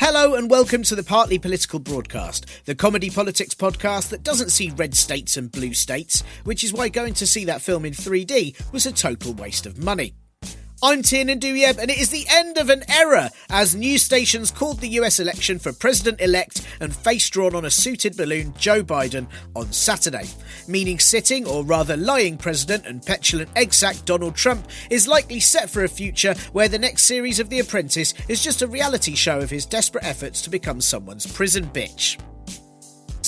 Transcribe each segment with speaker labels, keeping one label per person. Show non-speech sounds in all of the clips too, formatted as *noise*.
Speaker 1: Hello and welcome to the Partly Political Broadcast, the comedy politics podcast that doesn't see red states and blue states, which is why going to see that film in 3D was a total waste of money. I'm Tiernan Douieb, and it is the end of an era as news stations called the US election for President elect and face drawn on a suited balloon Joe Biden on Saturday, meaning sitting, or rather lying President and petulant egg sack Donald Trump is likely set for a future where the next series of The Apprentice is just a reality show of his desperate efforts to become someone's prison bitch.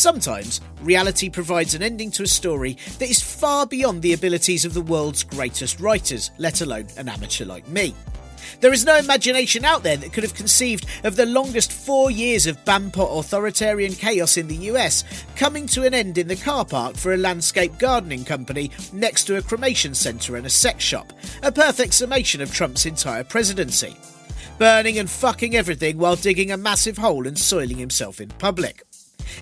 Speaker 1: Sometimes, reality provides an ending to a story that is far beyond the abilities of the world's greatest writers, let alone an amateur like me. There is no imagination out there that could have conceived of the longest four years of Bampot authoritarian chaos in the US coming to an end in the car park for a landscape gardening company next to a cremation centre and a sex shop. A perfect summation of Trump's entire presidency. Burning and fucking everything while digging a massive hole and soiling himself in public.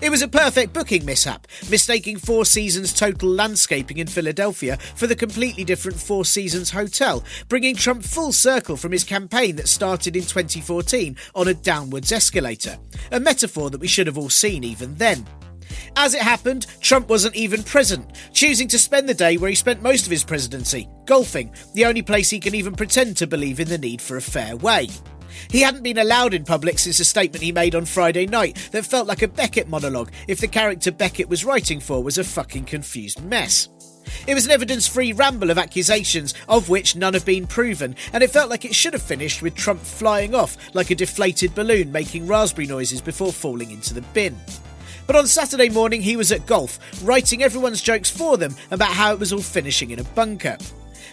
Speaker 1: It was a perfect booking mishap, mistaking Four Seasons Total Landscaping in Philadelphia for the completely different Four Seasons Hotel, bringing Trump full circle from his campaign that started in 2014 on a downwards escalator, a metaphor that we should have all seen even then. As it happened, Trump wasn't even present, choosing to spend the day where he spent most of his presidency, golfing, the only place he can even pretend to believe in the need for a fair way. He hadn't been allowed in public since a statement he made on Friday night that felt like a Beckett monologue if the character Beckett was writing for was a fucking confused mess. It was an evidence free ramble of accusations, of which none have been proven, and it felt like it should have finished with Trump flying off like a deflated balloon making raspberry noises before falling into the bin. But on Saturday morning, he was at golf, writing everyone's jokes for them about how it was all finishing in a bunker.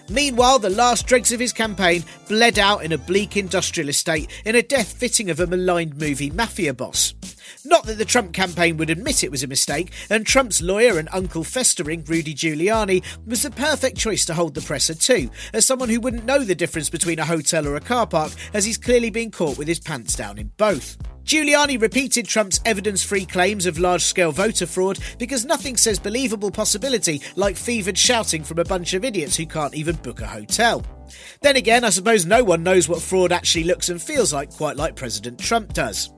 Speaker 1: Meanwhile, the last dregs of his campaign bled out in a bleak industrial estate in a death fitting of a maligned movie mafia boss. Not that the Trump campaign would admit it was a mistake, and Trump's lawyer and uncle festering, Rudy Giuliani, was the perfect choice to hold the presser too, as someone who wouldn't know the difference between a hotel or a car park, as he's clearly been caught with his pants down in both. Giuliani repeated Trump's evidence free claims of large scale voter fraud because nothing says believable possibility like fevered shouting from a bunch of idiots who can't even book a hotel. Then again, I suppose no one knows what fraud actually looks and feels like quite like President Trump does.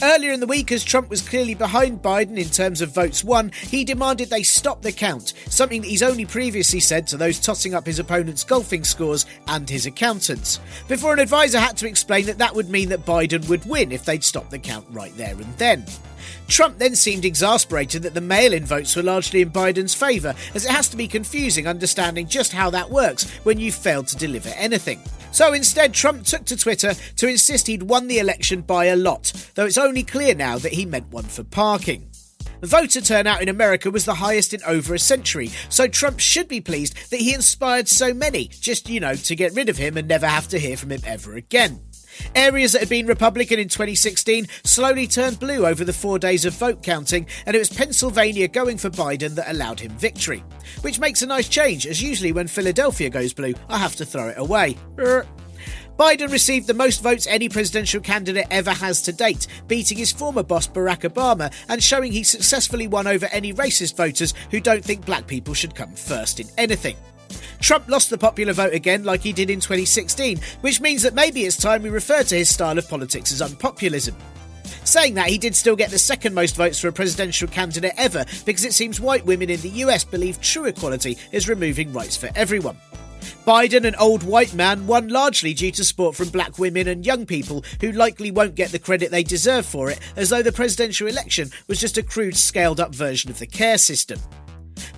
Speaker 1: Earlier in the week, as Trump was clearly behind Biden in terms of votes won, he demanded they stop the count, something that he's only previously said to those tossing up his opponent's golfing scores and his accountants. Before an advisor had to explain that that would mean that Biden would win if they'd stop the count right there and then. Trump then seemed exasperated that the mail in votes were largely in Biden's favour, as it has to be confusing understanding just how that works when you've failed to deliver anything. So instead, Trump took to Twitter to insist he'd won the election by a lot, though it's only clear now that he meant one for parking. Voter turnout in America was the highest in over a century, so Trump should be pleased that he inspired so many, just, you know, to get rid of him and never have to hear from him ever again. Areas that had been Republican in 2016 slowly turned blue over the four days of vote counting, and it was Pennsylvania going for Biden that allowed him victory. Which makes a nice change, as usually when Philadelphia goes blue, I have to throw it away. Biden received the most votes any presidential candidate ever has to date, beating his former boss Barack Obama and showing he successfully won over any racist voters who don't think black people should come first in anything. Trump lost the popular vote again, like he did in 2016, which means that maybe it's time we refer to his style of politics as unpopulism. Saying that, he did still get the second most votes for a presidential candidate ever because it seems white women in the US believe true equality is removing rights for everyone. Biden, an old white man, won largely due to support from black women and young people who likely won't get the credit they deserve for it, as though the presidential election was just a crude, scaled up version of the care system.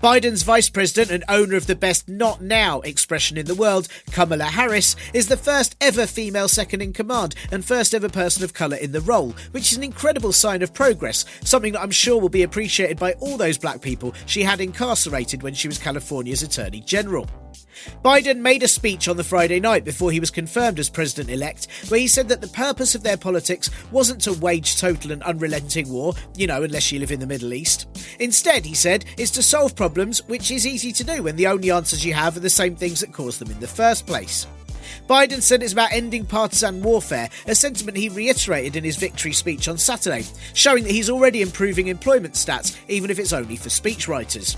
Speaker 1: Biden's vice president and owner of the best not now expression in the world, Kamala Harris, is the first ever female second in command and first ever person of colour in the role, which is an incredible sign of progress, something that I'm sure will be appreciated by all those black people she had incarcerated when she was California's Attorney General. Biden made a speech on the Friday night before he was confirmed as president elect, where he said that the purpose of their politics wasn't to wage total and unrelenting war, you know, unless you live in the Middle East. Instead, he said, is to solve problems, which is easy to do when the only answers you have are the same things that caused them in the first place. Biden said it's about ending partisan warfare, a sentiment he reiterated in his victory speech on Saturday, showing that he's already improving employment stats, even if it's only for speechwriters.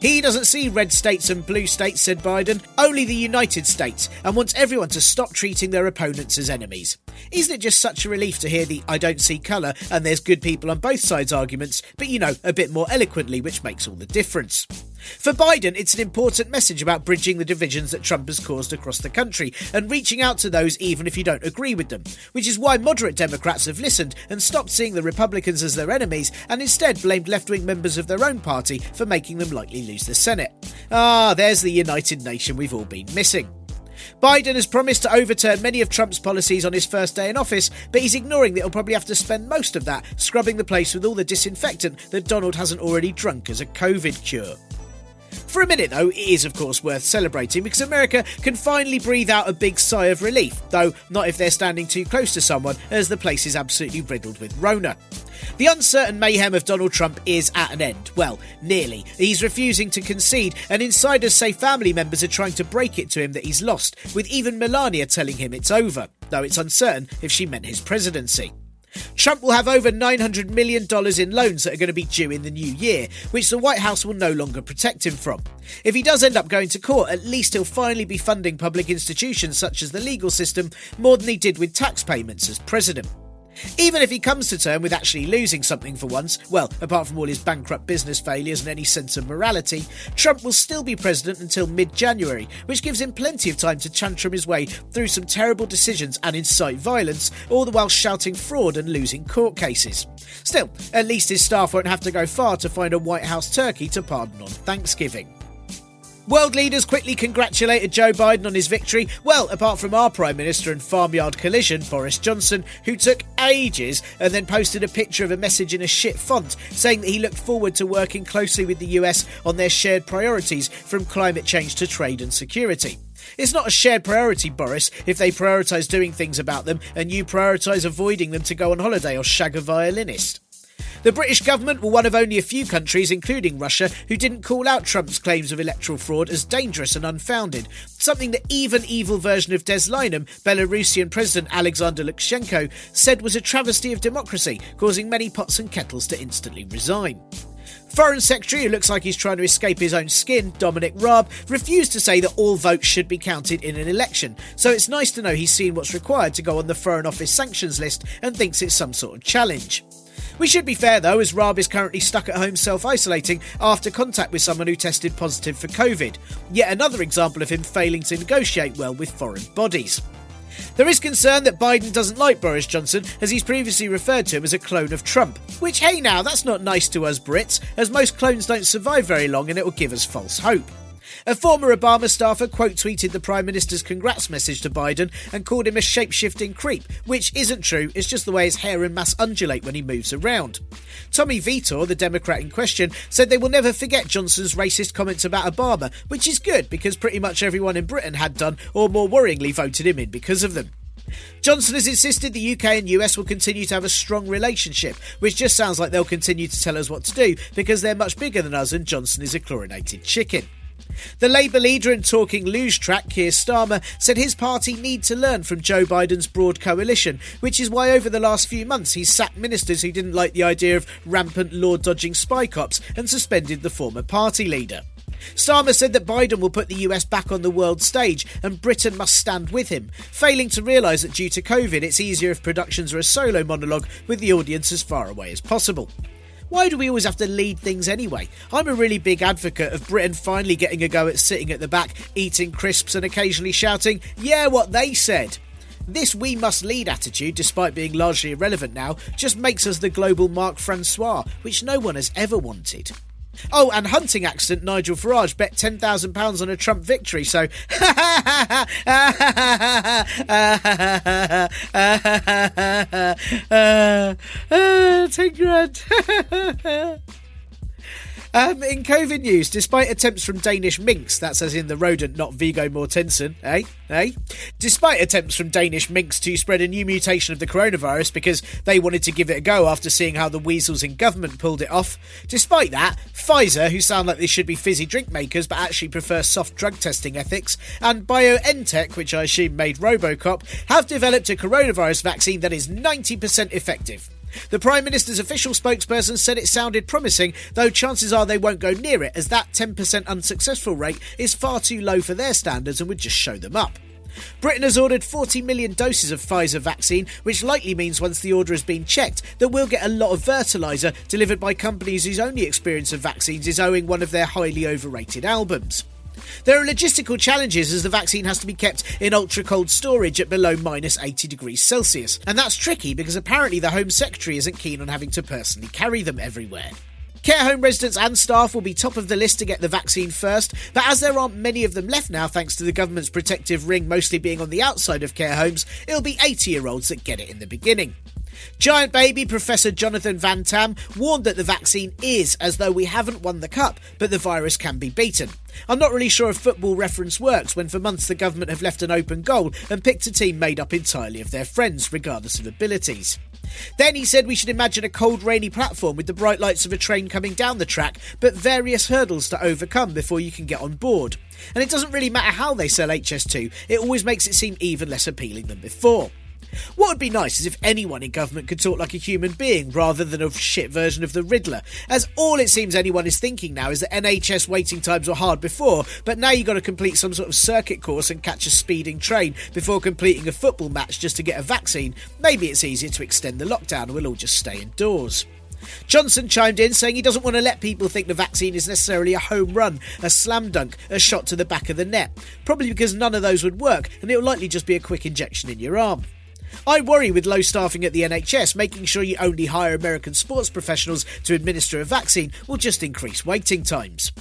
Speaker 1: He doesn't see red states and blue states, said Biden, only the United States, and wants everyone to stop treating their opponents as enemies. Isn't it just such a relief to hear the I don't see colour and there's good people on both sides arguments, but you know, a bit more eloquently, which makes all the difference? For Biden, it's an important message about bridging the divisions that Trump has caused across the country and reaching out to those even if you don't agree with them, which is why moderate Democrats have listened and stopped seeing the Republicans as their enemies and instead blamed left wing members of their own party for making them likely lose the Senate. Ah, there's the United Nation we've all been missing. Biden has promised to overturn many of Trump's policies on his first day in office, but he's ignoring that he'll probably have to spend most of that scrubbing the place with all the disinfectant that Donald hasn't already drunk as a COVID cure. For a minute, though, it is of course worth celebrating because America can finally breathe out a big sigh of relief, though not if they're standing too close to someone, as the place is absolutely riddled with Rona. The uncertain mayhem of Donald Trump is at an end. Well, nearly. He's refusing to concede, and insiders say family members are trying to break it to him that he's lost, with even Melania telling him it's over, though it's uncertain if she meant his presidency. Trump will have over $900 million in loans that are going to be due in the new year, which the White House will no longer protect him from. If he does end up going to court, at least he'll finally be funding public institutions such as the legal system more than he did with tax payments as president. Even if he comes to term with actually losing something for once, well, apart from all his bankrupt business failures and any sense of morality, Trump will still be president until mid January, which gives him plenty of time to tantrum his way through some terrible decisions and incite violence, all the while shouting fraud and losing court cases. Still, at least his staff won't have to go far to find a White House turkey to pardon on Thanksgiving. World leaders quickly congratulated Joe Biden on his victory. Well, apart from our Prime Minister and farmyard collision, Boris Johnson, who took ages and then posted a picture of a message in a shit font saying that he looked forward to working closely with the US on their shared priorities from climate change to trade and security. It's not a shared priority, Boris, if they prioritise doing things about them and you prioritise avoiding them to go on holiday or shag a violinist. The British government were one of only a few countries, including Russia, who didn't call out Trump's claims of electoral fraud as dangerous and unfounded, something that even evil version of Des Lynam, Belarusian President Alexander Lukashenko, said was a travesty of democracy, causing many pots and kettles to instantly resign. Foreign Secretary, who looks like he's trying to escape his own skin, Dominic Raab, refused to say that all votes should be counted in an election, so it's nice to know he's seen what's required to go on the Foreign Office sanctions list and thinks it's some sort of challenge. We should be fair though, as Raab is currently stuck at home self isolating after contact with someone who tested positive for COVID. Yet another example of him failing to negotiate well with foreign bodies. There is concern that Biden doesn't like Boris Johnson, as he's previously referred to him as a clone of Trump. Which, hey now, that's not nice to us Brits, as most clones don't survive very long and it will give us false hope. A former Obama staffer quote tweeted the Prime Minister's congrats message to Biden and called him a shape shifting creep, which isn't true, it's just the way his hair and mass undulate when he moves around. Tommy Vietor, the Democrat in question, said they will never forget Johnson's racist comments about Obama, which is good because pretty much everyone in Britain had done, or more worryingly, voted him in because of them. Johnson has insisted the UK and US will continue to have a strong relationship, which just sounds like they'll continue to tell us what to do because they're much bigger than us and Johnson is a chlorinated chicken. The Labour leader and talking luge track, Keir Starmer, said his party need to learn from Joe Biden's broad coalition, which is why over the last few months he's sacked ministers who didn't like the idea of rampant law dodging spy cops and suspended the former party leader. Starmer said that Biden will put the US back on the world stage and Britain must stand with him, failing to realise that due to COVID it's easier if productions are a solo monologue with the audience as far away as possible. Why do we always have to lead things anyway? I'm a really big advocate of Britain finally getting a go at sitting at the back, eating crisps and occasionally shouting, Yeah, what they said. This we must lead attitude, despite being largely irrelevant now, just makes us the global Mark Francois, which no one has ever wanted. Oh, and hunting accident Nigel Farage bet £10,000 on a Trump victory, so. *laughs* Ten grand. *laughs* Um, in COVID news, despite attempts from Danish minks, that's as in the rodent, not Viggo Mortensen, eh? Eh? Despite attempts from Danish minks to spread a new mutation of the coronavirus because they wanted to give it a go after seeing how the weasels in government pulled it off, despite that, Pfizer, who sound like they should be fizzy drink makers but actually prefer soft drug testing ethics, and BioNTech, which I assume made Robocop, have developed a coronavirus vaccine that is 90% effective. The Prime Minister's official spokesperson said it sounded promising, though chances are they won't go near it, as that 10% unsuccessful rate is far too low for their standards and would just show them up. Britain has ordered 40 million doses of Pfizer vaccine, which likely means once the order has been checked, that we'll get a lot of fertiliser delivered by companies whose only experience of vaccines is owing one of their highly overrated albums. There are logistical challenges as the vaccine has to be kept in ultra cold storage at below minus 80 degrees Celsius. And that's tricky because apparently the Home Secretary isn't keen on having to personally carry them everywhere. Care home residents and staff will be top of the list to get the vaccine first, but as there aren't many of them left now thanks to the government's protective ring mostly being on the outside of care homes, it'll be 80 year olds that get it in the beginning. Giant baby Professor Jonathan Van Tam warned that the vaccine is as though we haven't won the cup, but the virus can be beaten. I'm not really sure if football reference works when for months the government have left an open goal and picked a team made up entirely of their friends, regardless of abilities. Then he said we should imagine a cold, rainy platform with the bright lights of a train coming down the track, but various hurdles to overcome before you can get on board. And it doesn't really matter how they sell HS2, it always makes it seem even less appealing than before. What would be nice is if anyone in government could talk like a human being rather than a shit version of the Riddler, as all it seems anyone is thinking now is that NHS waiting times were hard before, but now you've got to complete some sort of circuit course and catch a speeding train before completing a football match just to get a vaccine. Maybe it's easier to extend the lockdown and we'll all just stay indoors. Johnson chimed in saying he doesn't want to let people think the vaccine is necessarily a home run, a slam dunk, a shot to the back of the net. Probably because none of those would work, and it'll likely just be a quick injection in your arm. I worry with low staffing at the NHS, making sure you only hire American sports professionals to administer a vaccine will just increase waiting times.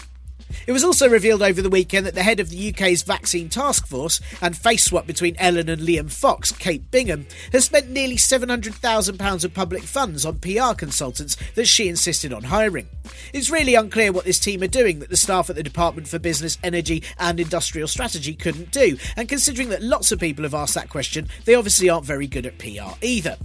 Speaker 1: It was also revealed over the weekend that the head of the UK's vaccine task force and face swap between Ellen and Liam Fox, Kate Bingham, has spent nearly £700,000 of public funds on PR consultants that she insisted on hiring. It's really unclear what this team are doing that the staff at the Department for Business, Energy and Industrial Strategy couldn't do, and considering that lots of people have asked that question, they obviously aren't very good at PR either.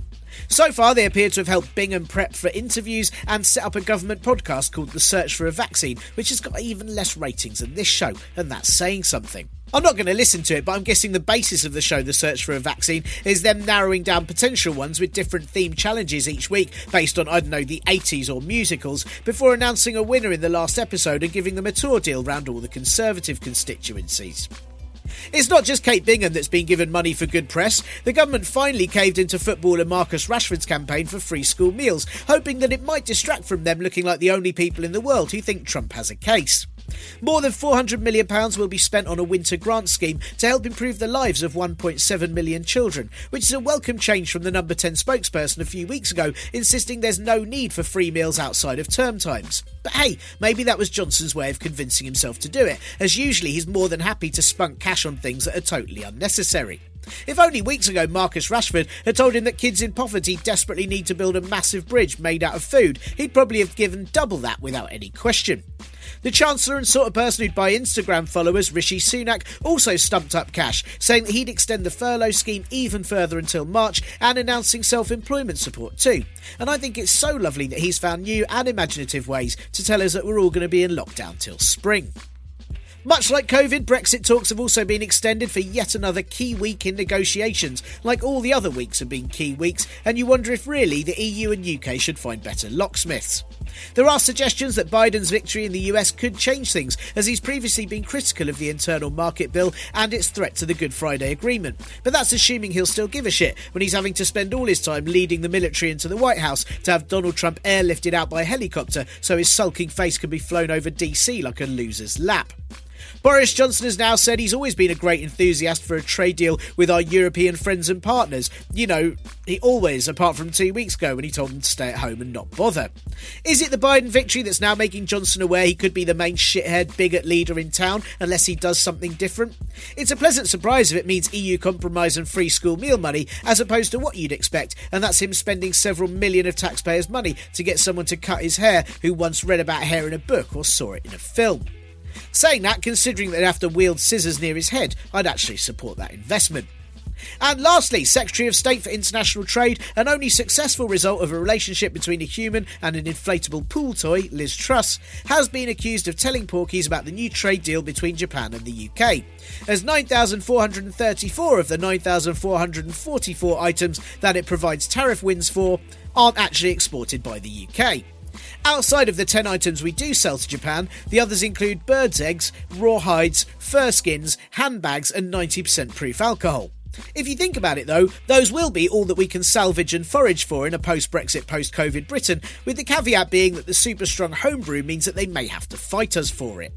Speaker 1: So far, they appear to have helped Bingham prep for interviews and set up a government podcast called The Search for a Vaccine, which has got even less ratings than this show, and that's saying something. I'm not going to listen to it, but I'm guessing the basis of the show, The Search for a Vaccine, is them narrowing down potential ones with different theme challenges each week based on, I don't know, the 80s or musicals, before announcing a winner in the last episode and giving them a tour deal round all the Conservative constituencies. It's not just Kate Bingham that's been given money for good press. The government finally caved into footballer Marcus Rashford's campaign for free school meals, hoping that it might distract from them looking like the only people in the world who think Trump has a case. More than £400 million will be spent on a winter grant scheme to help improve the lives of 1.7 million children, which is a welcome change from the number 10 spokesperson a few weeks ago, insisting there's no need for free meals outside of term times. But hey, maybe that was Johnson's way of convincing himself to do it, as usually he's more than happy to spunk cash on things that are totally unnecessary. If only weeks ago Marcus Rashford had told him that kids in poverty desperately need to build a massive bridge made out of food, he'd probably have given double that without any question. The Chancellor and sort of person who'd buy Instagram followers, Rishi Sunak, also stumped up cash, saying that he'd extend the furlough scheme even further until March and announcing self employment support too. And I think it's so lovely that he's found new and imaginative ways to tell us that we're all going to be in lockdown till spring. Much like COVID, Brexit talks have also been extended for yet another key week in negotiations. Like all the other weeks have been key weeks, and you wonder if really the EU and UK should find better locksmiths. There are suggestions that Biden's victory in the US could change things, as he's previously been critical of the internal market bill and its threat to the Good Friday Agreement. But that's assuming he'll still give a shit when he's having to spend all his time leading the military into the White House to have Donald Trump airlifted out by helicopter so his sulking face can be flown over DC like a loser's lap. Boris Johnson has now said he's always been a great enthusiast for a trade deal with our European friends and partners. You know, he always, apart from two weeks ago when he told them to stay at home and not bother. Is it the Biden victory that's now making Johnson aware he could be the main shithead bigot leader in town unless he does something different? It's a pleasant surprise if it means EU compromise and free school meal money as opposed to what you'd expect, and that's him spending several million of taxpayers' money to get someone to cut his hair who once read about hair in a book or saw it in a film. Saying that, considering they'd have to wield scissors near his head, I'd actually support that investment. And lastly, Secretary of State for International Trade, an only successful result of a relationship between a human and an inflatable pool toy, Liz Truss, has been accused of telling porkies about the new trade deal between Japan and the UK. As 9,434 of the 9,444 items that it provides tariff wins for aren't actually exported by the UK. Outside of the 10 items we do sell to Japan, the others include birds' eggs, raw hides, fur skins, handbags, and 90% proof alcohol. If you think about it though, those will be all that we can salvage and forage for in a post Brexit, post COVID Britain, with the caveat being that the super strong homebrew means that they may have to fight us for it.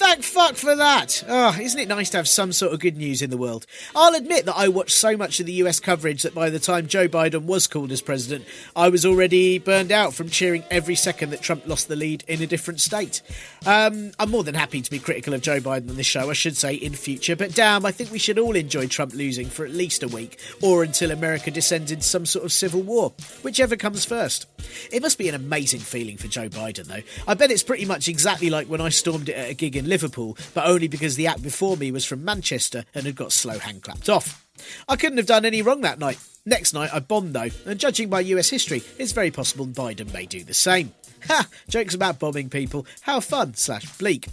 Speaker 1: Thank fuck for that. Oh, isn't it nice to have some sort of good news in the world? I'll admit that I watched so much of the US coverage that by the time Joe Biden was called as president, I was already burned out from cheering every second that Trump lost the lead in a different state. Um, I'm more than happy to be critical of Joe Biden on this show, I should say, in future, but damn, I think we should all enjoy Trump losing for at least a week, or until America descends into some sort of civil war, whichever comes first. It must be an amazing feeling for Joe Biden, though. I bet it's pretty much exactly like when I stormed it at a gig in Liverpool, but only because the act before me was from Manchester and had got slow hand clapped off. I couldn't have done any wrong that night. Next night I bombed though, and judging by US history, it's very possible Biden may do the same. Ha! Jokes about bombing people. How fun slash bleak.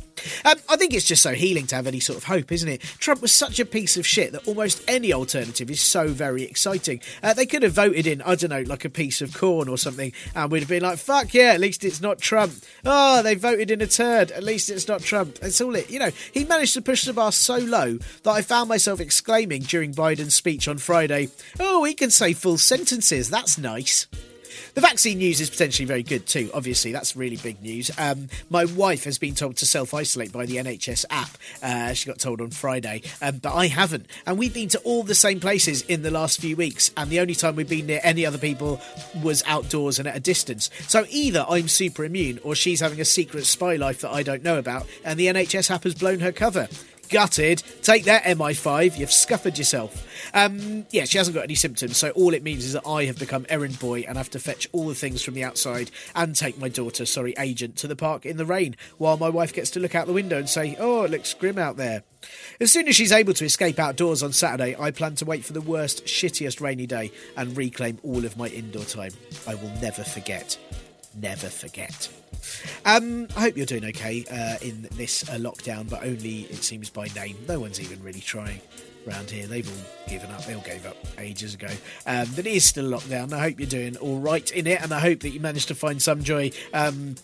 Speaker 1: Um, I think it's just so healing to have any sort of hope, isn't it? Trump was such a piece of shit that almost any alternative is so very exciting. Uh, they could have voted in, I don't know, like a piece of corn or something, and we'd have been like, fuck yeah, at least it's not Trump. Oh, they voted in a turd, at least it's not Trump. That's all it, you know, he managed to push the bar so low that I found myself exclaiming during Biden's speech on Friday, oh, he can say full sentences, that's nice. The vaccine news is potentially very good too. Obviously, that's really big news. Um, my wife has been told to self isolate by the NHS app. Uh, she got told on Friday, um, but I haven't. And we've been to all the same places in the last few weeks, and the only time we've been near any other people was outdoors and at a distance. So either I'm super immune, or she's having a secret spy life that I don't know about, and the NHS app has blown her cover gutted. Take that, MI5. You've scuppered yourself. Um, yeah, she hasn't got any symptoms, so all it means is that I have become errand boy and have to fetch all the things from the outside and take my daughter, sorry, agent, to the park in the rain while my wife gets to look out the window and say, Oh, it looks grim out there. As soon as she's able to escape outdoors on Saturday, I plan to wait for the worst, shittiest rainy day and reclaim all of my indoor time. I will never forget. Never forget. Um, I hope you're doing okay uh, in this uh, lockdown, but only it seems by name. No one's even really trying around here. They've all given up. They all gave up ages ago. Um, but it is still lockdown. I hope you're doing all right in it, and I hope that you managed to find some joy. Um,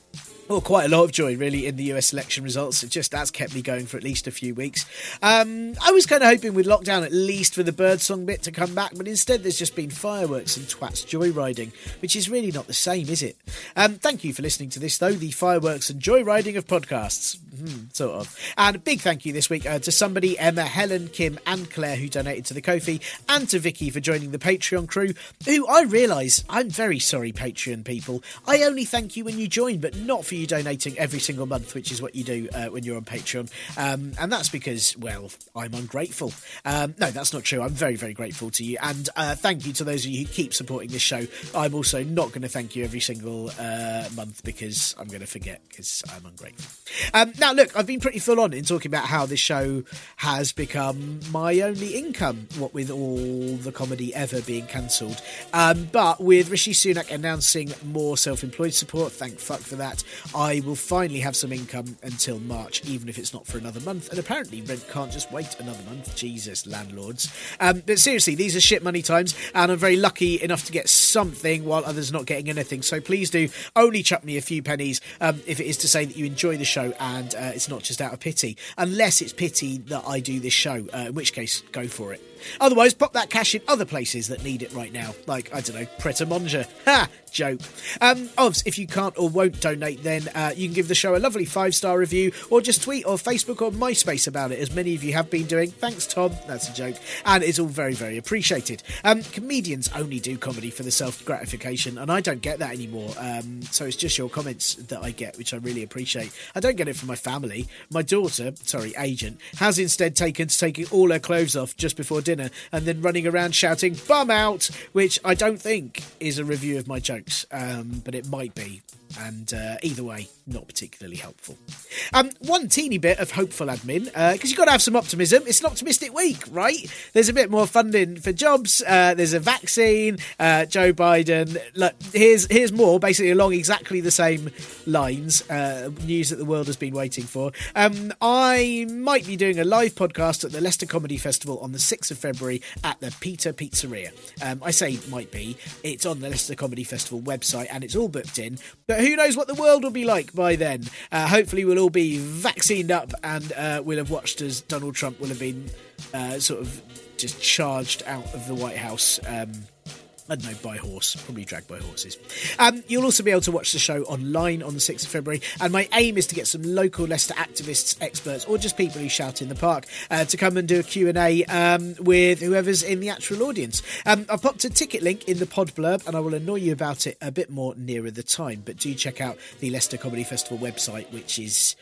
Speaker 1: well, quite a lot of joy, really, in the US election results. It just that's kept me going for at least a few weeks. Um, I was kind of hoping with lockdown at least for the birdsong bit to come back, but instead there's just been fireworks and twats joyriding, which is really not the same, is it? Um, thank you for listening to this, though, the fireworks and joyriding of podcasts. Hmm, sort of. And a big thank you this week uh, to somebody, Emma, Helen, Kim, and Claire, who donated to the Ko-fi, and to Vicky for joining the Patreon crew, who I realise, I'm very sorry, Patreon people. I only thank you when you join, but not for you donating every single month, which is what you do uh, when you're on Patreon. Um, and that's because, well, I'm ungrateful. Um, no, that's not true. I'm very, very grateful to you. And uh, thank you to those of you who keep supporting this show. I'm also not going to thank you every single uh, month because I'm going to forget because I'm ungrateful. Um, now, look, I've been pretty full on in talking about how this show has become my only income, what with all the comedy ever being cancelled. Um, but with Rishi Sunak announcing more self employed support, thank fuck for that, I will finally have some income until March, even if it's not for another month. And apparently, rent can't just wait another month. Jesus, landlords. Um, but seriously, these are shit money times, and I'm very lucky enough to get something while others not getting anything. So please do only chuck me a few pennies um, if it is to say that you enjoy the show and uh, it's not just out of pity, unless it's pity that I do this show, uh, in which case, go for it. Otherwise, pop that cash in other places that need it right now, like, I don't know, Pret a. Ha! Joke. Um, Ovs, if you can't or won't donate, then uh, you can give the show a lovely five star review or just tweet or Facebook or MySpace about it, as many of you have been doing. Thanks, Tom. That's a joke. And it's all very, very appreciated. Um, comedians only do comedy for the self gratification, and I don't get that anymore. Um, so it's just your comments that I get, which I really appreciate. I don't get it from my family. My daughter, sorry, agent, has instead taken to taking all her clothes off just before dinner and then running around shouting, bum out, which I don't think is a review of my jokes, um, but it might be. And uh, either way, not particularly helpful. Um, one teeny bit of hopeful admin, because uh, you've got to have some optimism. It's an optimistic week, right? There's a bit more funding for jobs. Uh, there's a vaccine. Uh, Joe Biden. Look, here's here's more, basically along exactly the same lines. Uh, news that the world has been waiting for. Um, I might be doing a live podcast at the Leicester Comedy Festival on the 6th of February at the Peter Pizzeria. Um, I say might be. It's on the Leicester Comedy Festival website and it's all booked in. But who knows what the world will be like by then? Uh, hopefully, we'll all be vaccinated up and uh, we'll have watched as Donald Trump will have been uh, sort of just charged out of the White House. Um, I don't know, by horse, probably dragged by horses. Um, you'll also be able to watch the show online on the 6th of February, and my aim is to get some local Leicester activists, experts, or just people who shout in the park uh, to come and do a Q&A um, with whoever's in the actual audience. Um, I've popped a ticket link in the pod blurb, and I will annoy you about it a bit more nearer the time, but do check out the Leicester Comedy Festival website, which is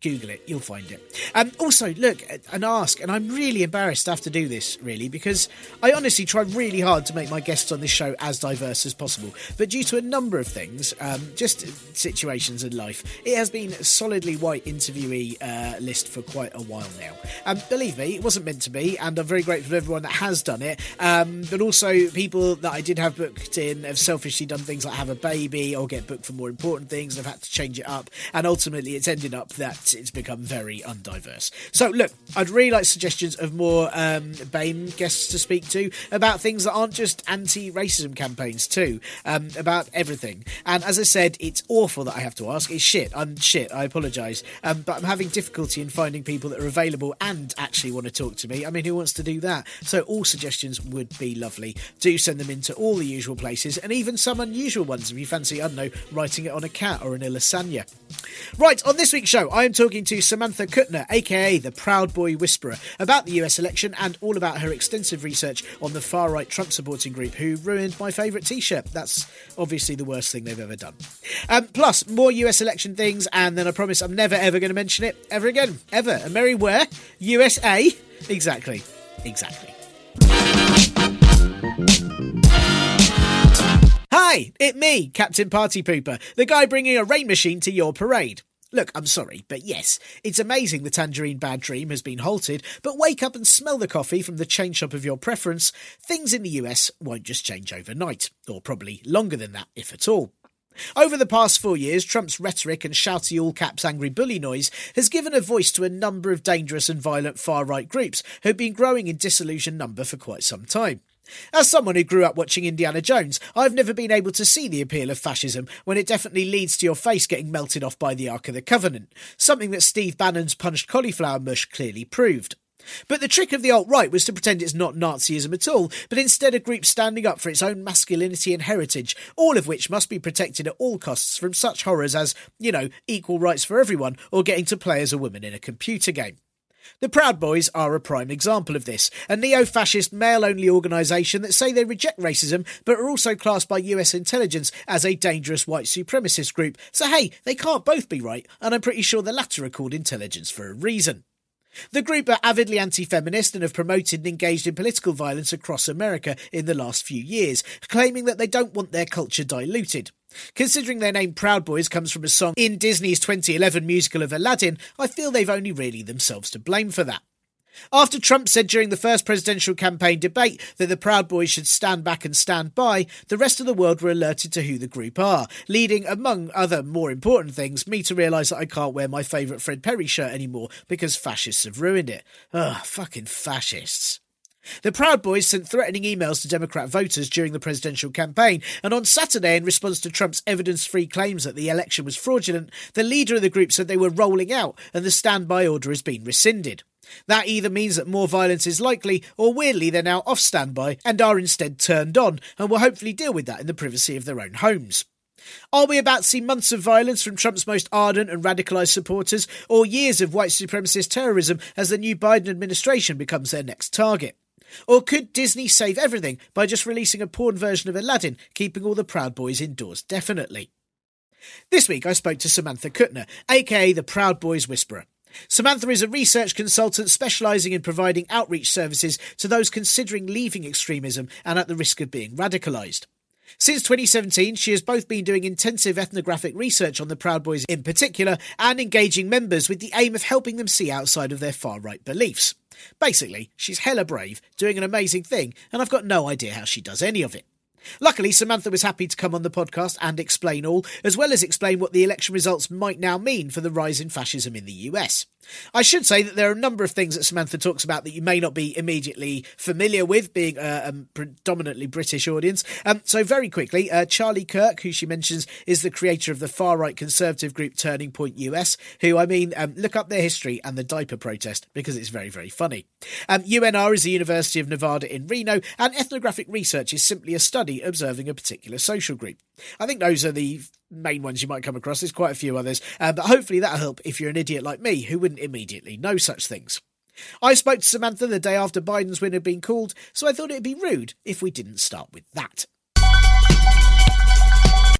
Speaker 1: Google it, you'll find it. Um, also, look and ask, and I'm really embarrassed to have to do this, really, because I honestly try really hard to make my guests on this show as diverse as possible. But due to a number of things, um, just situations in life, it has been a solidly white interviewee uh, list for quite a while now. Um, believe me, it wasn't meant to be, and I'm very grateful to everyone that has done it. Um, but also, people that I did have booked in have selfishly done things like have a baby or get booked for more important things and I've had to change it up, and ultimately, it's ended up that it's become very undiverse. So, look, I'd really like suggestions of more um, BAME guests to speak to about things that aren't just anti racism campaigns, too, um, about everything. And as I said, it's awful that I have to ask. It's shit. I'm shit. I apologise. Um, but I'm having difficulty in finding people that are available and actually want to talk to me. I mean, who wants to do that? So, all suggestions would be lovely. Do send them into all the usual places and even some unusual ones if you fancy, I don't know, writing it on a cat or an lasagna. Right, on this week's show, I am talking to Samantha Kutner, aka the Proud Boy Whisperer, about the US election and all about her extensive research on the far right Trump supporting group who ruined my favourite t shirt. That's obviously the worst thing they've ever done. Um, plus, more US election things, and then I promise I'm never ever going to mention it ever again. Ever. And Mary where? USA? Exactly. Exactly. Hi, it me, Captain Party Pooper, the guy bringing a rain machine to your parade. Look, I'm sorry, but yes, it's amazing the Tangerine Bad Dream has been halted, but wake up and smell the coffee from the chain shop of your preference. Things in the US won't just change overnight, or probably longer than that, if at all. Over the past four years, Trump's rhetoric and shouty all caps angry bully noise has given a voice to a number of dangerous and violent far right groups who have been growing in disillusioned number for quite some time. As someone who grew up watching Indiana Jones, I've never been able to see the appeal of fascism when it definitely leads to your face getting melted off by the Ark of the Covenant, something that Steve Bannon's punched cauliflower mush clearly proved. But the trick of the alt right was to pretend it's not Nazism at all, but instead a group standing up for its own masculinity and heritage, all of which must be protected at all costs from such horrors as, you know, equal rights for everyone or getting to play as a woman in a computer game. The Proud Boys are a prime example of this, a neo fascist male only organisation that say they reject racism but are also classed by US intelligence as a dangerous white supremacist group. So, hey, they can't both be right, and I'm pretty sure the latter are called intelligence for a reason. The group are avidly anti feminist and have promoted and engaged in political violence across America in the last few years, claiming that they don't want their culture diluted. Considering their name Proud Boys comes from a song in Disney's 2011 musical of Aladdin, I feel they've only really themselves to blame for that. After Trump said during the first presidential campaign debate that the Proud Boys should stand back and stand by, the rest of the world were alerted to who the group are, leading, among other more important things, me to realise that I can't wear my favourite Fred Perry shirt anymore because fascists have ruined it. Ugh, fucking fascists. The Proud Boys sent threatening emails to Democrat voters during the presidential campaign, and on Saturday, in response to Trump's evidence free claims that the election was fraudulent, the leader of the group said they were rolling out and the standby order has been rescinded. That either means that more violence is likely, or weirdly, they're now off standby and are instead turned on, and will hopefully deal with that in the privacy of their own homes. Are we about to see months of violence from Trump's most ardent and radicalised supporters, or years of white supremacist terrorism as the new Biden administration becomes their next target? Or could Disney save everything by just releasing a porn version of Aladdin, keeping all the Proud Boys indoors definitely? This week I spoke to Samantha Kutner, aka the Proud Boys Whisperer. Samantha is a research consultant specialising in providing outreach services to those considering leaving extremism and at the risk of being radicalised. Since 2017, she has both been doing intensive ethnographic research on the Proud Boys in particular and engaging members with the aim of helping them see outside of their far right beliefs. Basically, she's hella brave, doing an amazing thing, and I've got no idea how she does any of it. Luckily, Samantha was happy to come on the podcast and explain all, as well as explain what the election results might now mean for the rise in fascism in the US. I should say that there are a number of things that Samantha talks about that you may not be immediately familiar with, being a, a predominantly British audience. Um, so, very quickly, uh, Charlie Kirk, who she mentions is the creator of the far right conservative group Turning Point US, who I mean, um, look up their history and the diaper protest because it's very, very funny. Um, UNR is the University of Nevada in Reno, and ethnographic research is simply a study observing a particular social group. I think those are the main ones you might come across. There's quite a few others, uh, but hopefully that'll help if you're an idiot like me who wouldn't immediately know such things. I spoke to Samantha the day after Biden's win had been called, so I thought it'd be rude if we didn't start with that.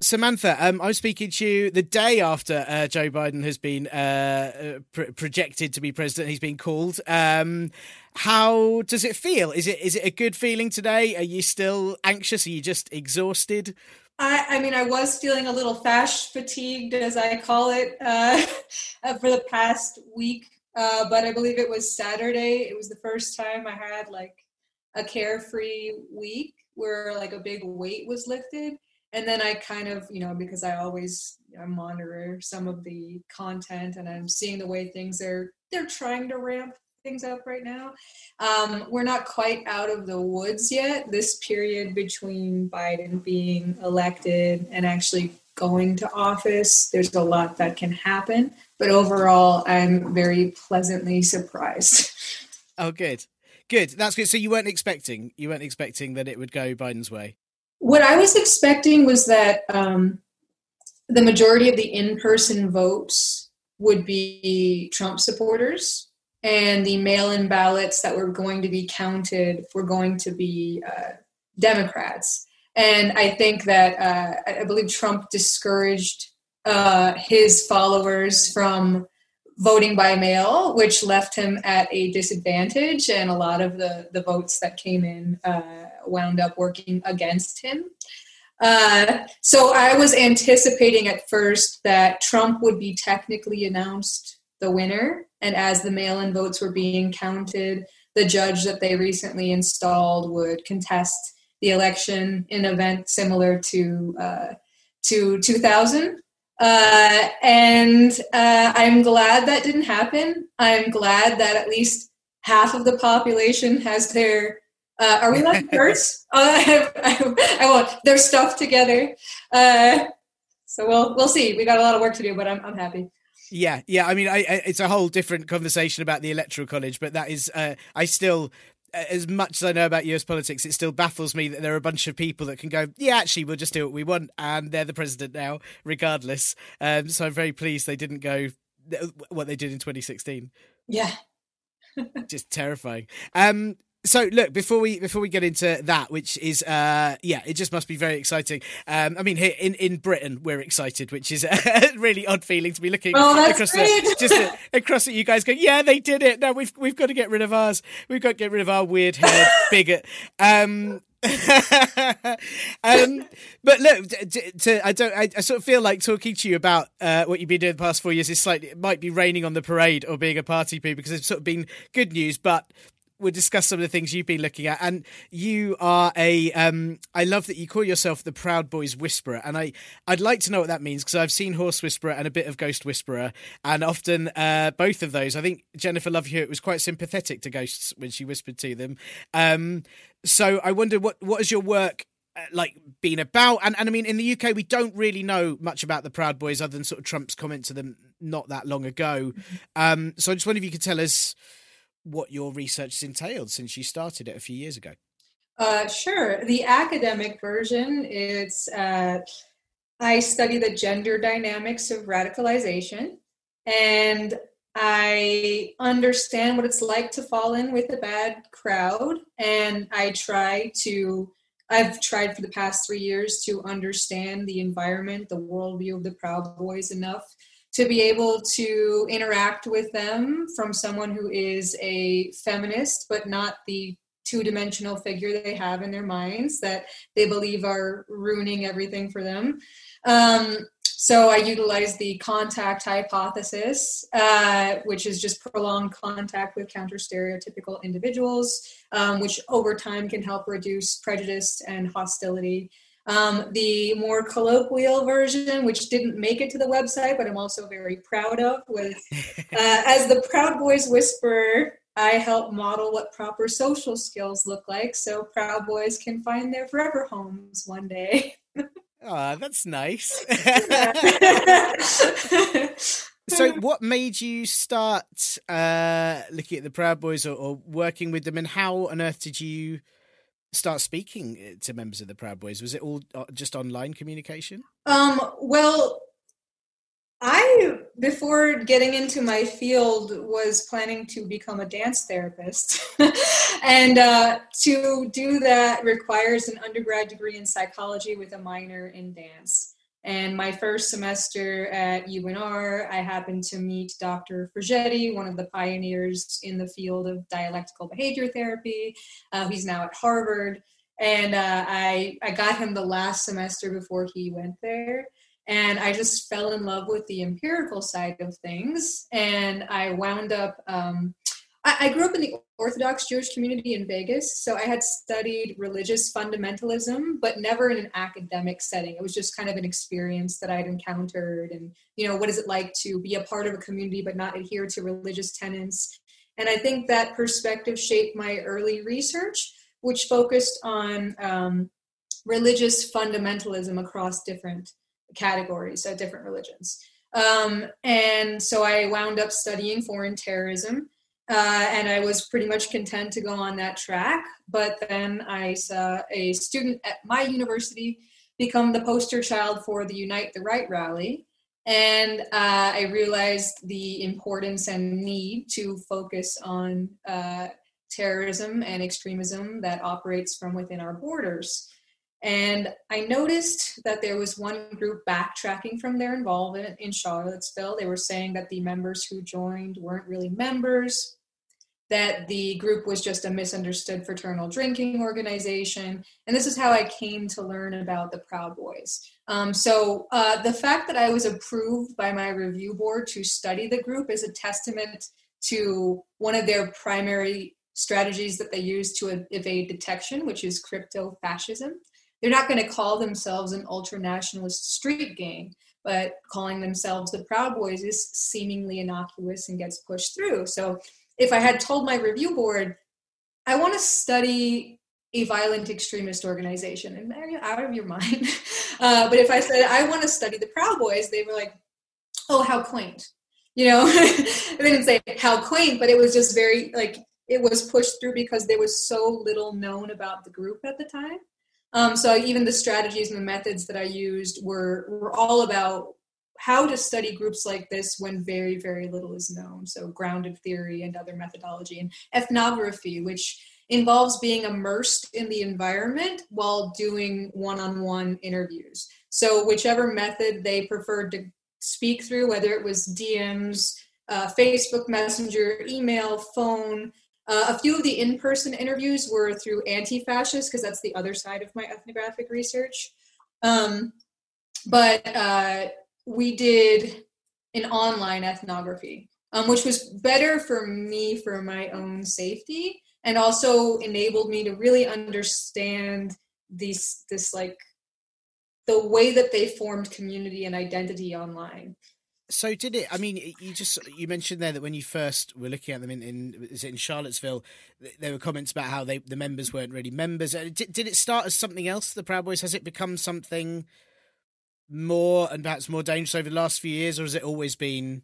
Speaker 1: Samantha, um, I'm speaking to you the day after uh, Joe Biden has been uh, uh pr- projected to be president. He's been called. Um, how does it feel? Is it is it a good feeling today? Are you still anxious? Are you just exhausted?
Speaker 2: I, I mean, I was feeling a little fash fatigued, as I call it, uh, *laughs* for the past week. Uh, but I believe it was Saturday. It was the first time I had like a carefree week where like a big weight was lifted. And then I kind of, you know, because I always I monitor some of the content and I'm seeing the way things are they're trying to ramp things up right now. Um, we're not quite out of the woods yet. This period between Biden being elected and actually going to office, there's a lot that can happen. But overall, I'm very pleasantly surprised. *laughs*
Speaker 1: Oh, good. Good. That's good. So you weren't expecting you weren't expecting that it would go Biden's way.
Speaker 2: What I was expecting was that um, the majority of the in-person votes would be Trump supporters, and the mail-in ballots that were going to be counted were going to be uh, Democrats. And I think that uh, I believe Trump discouraged uh, his followers from voting by mail, which left him at a disadvantage, and a lot of the the votes that came in uh, wound up working against him. Uh, so I was anticipating at first that Trump would be technically announced the winner. And as the mail in votes were being counted, the judge that they recently installed would contest the election in an event similar to uh, to 2000. Uh, and uh, I'm glad that didn't happen. I'm glad that at least half of the population has their uh, are we allowed to curse? I, I, I, won't. Their stuff together. Uh, so we'll we'll see. We got a lot of work to do, but I'm I'm happy.
Speaker 1: Yeah, yeah. I mean, I, I, it's a whole different conversation about the electoral college, but that is, uh, I still, as much as I know about US politics, it still baffles me that there are a bunch of people that can go, yeah, actually, we'll just do what we want, and they're the president now, regardless. Um, so I'm very pleased they didn't go what they did in 2016.
Speaker 2: Yeah,
Speaker 1: just terrifying. Um, so look before we before we get into that which is uh yeah it just must be very exciting um i mean here in in britain we're excited which is *laughs* a really odd feeling to be looking
Speaker 2: oh, across
Speaker 1: the, just *laughs* uh, across at you guys go yeah they did it now we've we've got to get rid of ours we've got to get rid of our weird haired *laughs* bigot um um, but look, to, to, I don't. I, I, sort of feel like talking to you about uh, what you've been doing the past four years is slightly. It might be raining on the parade or being a party poo because it's sort of been good news, but we'll discuss some of the things you've been looking at. And you are a. Um, I love that you call yourself the Proud Boys Whisperer, and I I'd like to know what that means because I've seen Horse Whisperer and a bit of Ghost Whisperer, and often uh, both of those. I think Jennifer Love Hewitt was quite sympathetic to ghosts when she whispered to them. Um, so I wonder what what is your work uh, like been about and, and i mean in the uk we don't really know much about the proud boys other than sort of trump's comment to them not that long ago mm-hmm. um so i just wonder if you could tell us what your research has entailed since you started it a few years ago.
Speaker 2: Uh, sure. The academic version is uh, I study the gender dynamics of radicalization and I understand what it's like to fall in with a bad crowd. And I try to, I've tried for the past three years to understand the environment, the worldview of the Proud Boys enough to be able to interact with them from someone who is a feminist, but not the two dimensional figure they have in their minds that they believe are ruining everything for them. Um, so I utilize the contact hypothesis, uh, which is just prolonged contact with counter stereotypical individuals, um, which over time can help reduce prejudice and hostility um, the more colloquial version, which didn't make it to the website, but I'm also very proud of, was *laughs* uh, as the Proud Boys Whisperer. I help model what proper social skills look like so Proud Boys can find their forever homes one day.
Speaker 1: Oh, that's nice. *laughs* *laughs* so, what made you start uh, looking at the Proud Boys or, or, working with them, and how on earth did you start speaking uh, to members of the Proud Boys? Was it all uh, just online communication?
Speaker 2: Um, well, I, before getting into my field, was planning to become a dance therapist. *laughs* and uh, to do that requires an undergrad degree in psychology with a minor in dance. And my first semester at UNR, I happened to meet Dr. Fruzzetti, one of the pioneers in the field of dialectical behavior therapy. Uh, he's now at Harvard. And uh, I, I got him the last semester before he went there. And I just fell in love with the empirical side of things. And I wound up um, I, grew up in the Orthodox Jewish community in Vegas, so I had studied religious fundamentalism, but never in an academic setting. It was just kind of an experience that I'd encountered, and you know, what is it like to be a part of a community but not adhere to religious tenets? And I think that perspective shaped my early research, which focused on um, religious fundamentalism across different categories, so different religions. Um, and so I wound up studying foreign terrorism uh, and I was pretty much content to go on that track. But then I saw a student at my university become the poster child for the Unite the Right rally. And uh, I realized the importance and need to focus on uh, terrorism and extremism that operates from within our borders. And I noticed that there was one group backtracking from their involvement in Charlottesville. They were saying that the members who joined weren't really members, that the group was just a misunderstood fraternal drinking organization. And this is how I came to learn about the Proud Boys. Um, so uh, the fact that I was approved by my review board to study the group is a testament to one of their primary strategies that they use to evade detection, which is crypto fascism. They're not going to call themselves an ultra nationalist street gang, but calling themselves the Proud Boys is seemingly innocuous and gets pushed through. So if I had told my review board, I want to study a violent extremist organization, and they're out of your mind. *laughs* Uh, but if I said I want to study the Proud Boys, they were like, "Oh, how quaint!" You know, *laughs* they didn't say how quaint, but it was just very like it was pushed through because there was so little known about the group at the time. Um, so even the strategies and the methods that I used were were all about how to study groups like this when very, very little is known. So, grounded theory and other methodology, and ethnography, which involves being immersed in the environment while doing one on one interviews. So, whichever method they preferred to speak through, whether it was DMs, uh, Facebook Messenger, email, phone, Uh, a few of the in-person interviews were through anti-fascists because that's the other side of my ethnographic research. Um, but uh, we did an online ethnography, um, which was better for me for my own safety, and also enabled me to really understand these this like the way that they formed community and identity online.
Speaker 1: So did it? I mean, you just you mentioned there that when you first were looking at them in, in is it in Charlottesville, there were comments about how they the members weren't really members. Uh, did, did it start as something else? The Proud Boys has it become something more and perhaps more dangerous over the last few years, or has it always been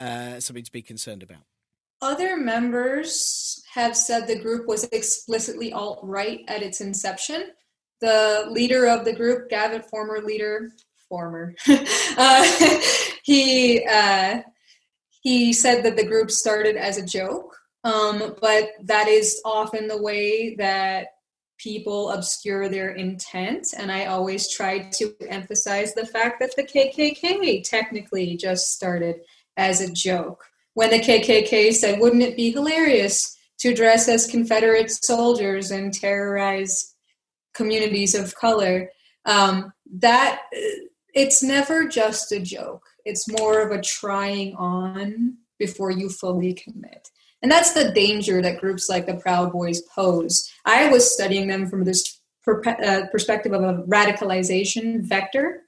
Speaker 1: uh, something to be concerned about?
Speaker 2: Other members have said the group was explicitly alt right at its inception. The leader of the group, Gavin, former leader, former, *laughs* uh, he uh, he said that the group started as a joke, um, but that is often the way that people obscure their intent. And I always try to emphasize the fact that the KKK technically just started as a joke. When the KKK said, wouldn't it be hilarious to dress as Confederate soldiers and terrorize communities of color? Um, that it's never just a joke. It's more of a trying on before you fully commit. And that's the danger that groups like the Proud Boys pose. I was studying them from this uh, perspective of a radicalization vector.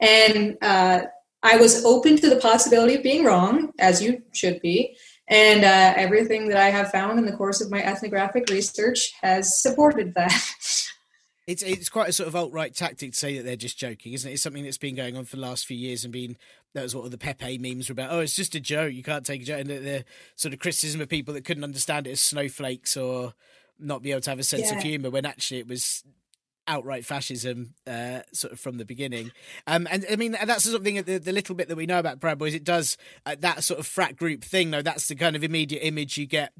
Speaker 2: And uh, I was open to the possibility of being wrong, as you should be. And uh, everything that I have found in the course of my ethnographic research has supported that. *laughs*
Speaker 1: It's it's quite a sort of alt right tactic to say that they're just joking, isn't it? It's something that's been going on for the last few years and been that was what all the Pepe memes were about. Oh, it's just a joke. You can't take a joke. And the, the sort of criticism of people that couldn't understand it as snowflakes or not be able to have a sense yeah. of humour when actually it was outright fascism uh, sort of from the beginning. Um, and I mean, that's the sort of thing, the, the little bit that we know about Proud Boys, it does uh, that sort of frat group thing, though. That's the kind of immediate image you get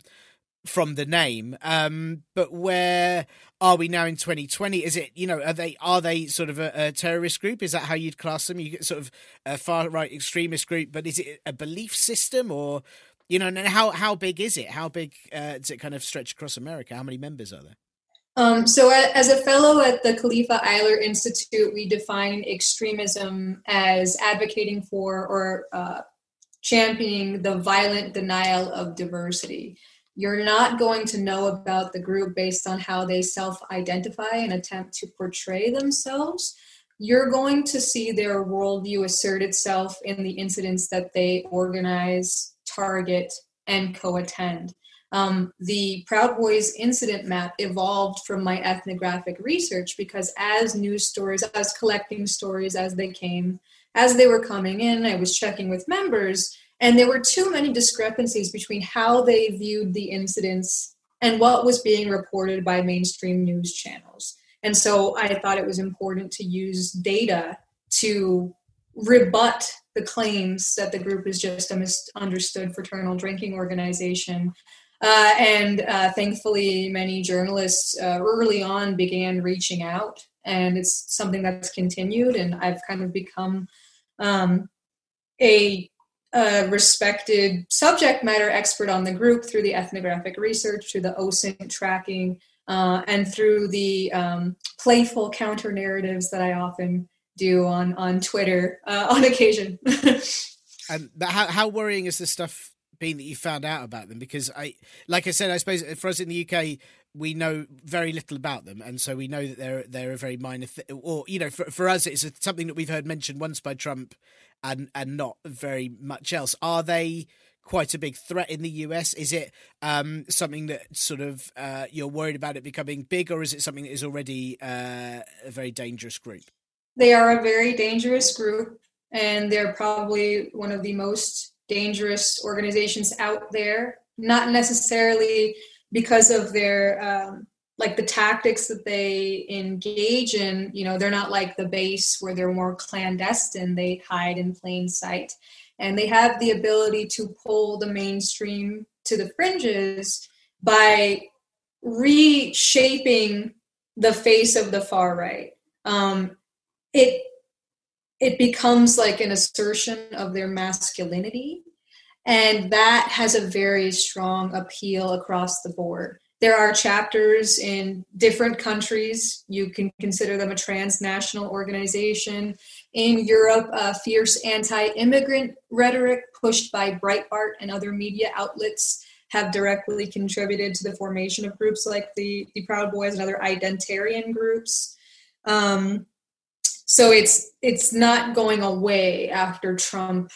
Speaker 1: from the name. Um, but where are we now in 2020? Is it you know are they are they sort of a, a terrorist group? Is that how you'd class them? You get sort of a far right extremist group, but is it a belief system or you know? And how how big is it? How big uh, does it kind of stretch across America? How many members are there?
Speaker 2: Um, so, as a fellow at the Khalifa Ihler Institute, we define extremism as advocating for or uh, championing the violent denial of diversity. You're not going to know about the group based on how they self identify and attempt to portray themselves. You're going to see their worldview assert itself in the incidents that they organize, target, and co attend. Um, the Proud Boys incident map evolved from my ethnographic research because as news stories, as collecting stories as they came, as they were coming in, I was checking with members and there were too many discrepancies between how they viewed the incidents and what was being reported by mainstream news channels. And so I thought it was important to use data to rebut the claims that the group is just a misunderstood fraternal drinking organization. Uh, and uh, thankfully, many journalists uh, early on began reaching out, and it's something that's continued. And I've kind of become um, a a respected subject matter expert on the group through the ethnographic research, through the OSINT tracking, uh, and through the um, playful counter narratives that I often do on on Twitter uh, on occasion. *laughs*
Speaker 1: and how how worrying is this stuff been that you found out about them? Because I, like I said, I suppose for us in the UK, we know very little about them, and so we know that they're they're a very minor, th- or you know, for for us, it's something that we've heard mentioned once by Trump, and and not very much else. Are they? quite a big threat in the US? Is it um, something that sort of uh, you're worried about it becoming big, or is it something that is already uh, a very dangerous group?
Speaker 2: They are a very dangerous group, and they're probably one of the most dangerous organizations out there. Not necessarily because of their um, like the tactics that they engage in you know they're not like the base where they're more clandestine. They hide in plain sight. And they have the ability to pull the mainstream to the fringes by reshaping the face of the far right. Um, it it becomes like an assertion of their masculinity. And that has a very strong appeal across the board. There are chapters in different countries. You can consider them a transnational organization. In Europe, uh, fierce anti immigrant rhetoric pushed by Breitbart and other media outlets have directly contributed to the formation of groups like the, the Proud Boys and other identitarian groups. Um, so it's it's not going away after Trump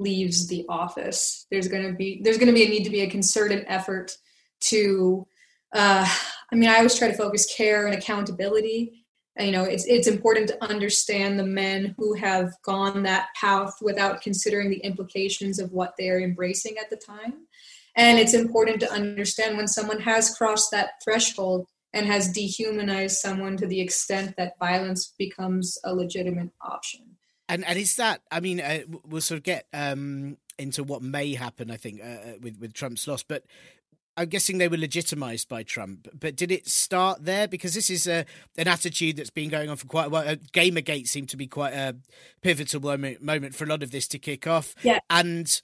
Speaker 2: leaves the office. There's going to be there's going to be a need to be a concerted effort to uh, I mean, I always try to focus care and accountability. You know, it's it's important to understand the men who have gone that path without considering the implications of what they are embracing at the time. And it's important to understand when someone has crossed that threshold and has dehumanized someone to the extent that violence becomes a legitimate option.
Speaker 1: And and is that? I mean, uh, we'll sort of get um, into what may happen. I think uh, uh with with Trump's loss, but I'm guessing they were legitimized by Trump, but did it start there? Because this is a, an attitude that's been going on for quite a while. Uh, Gamergate seemed to be quite a pivotal moment, moment for a lot of this to kick off.
Speaker 2: Yeah.
Speaker 1: And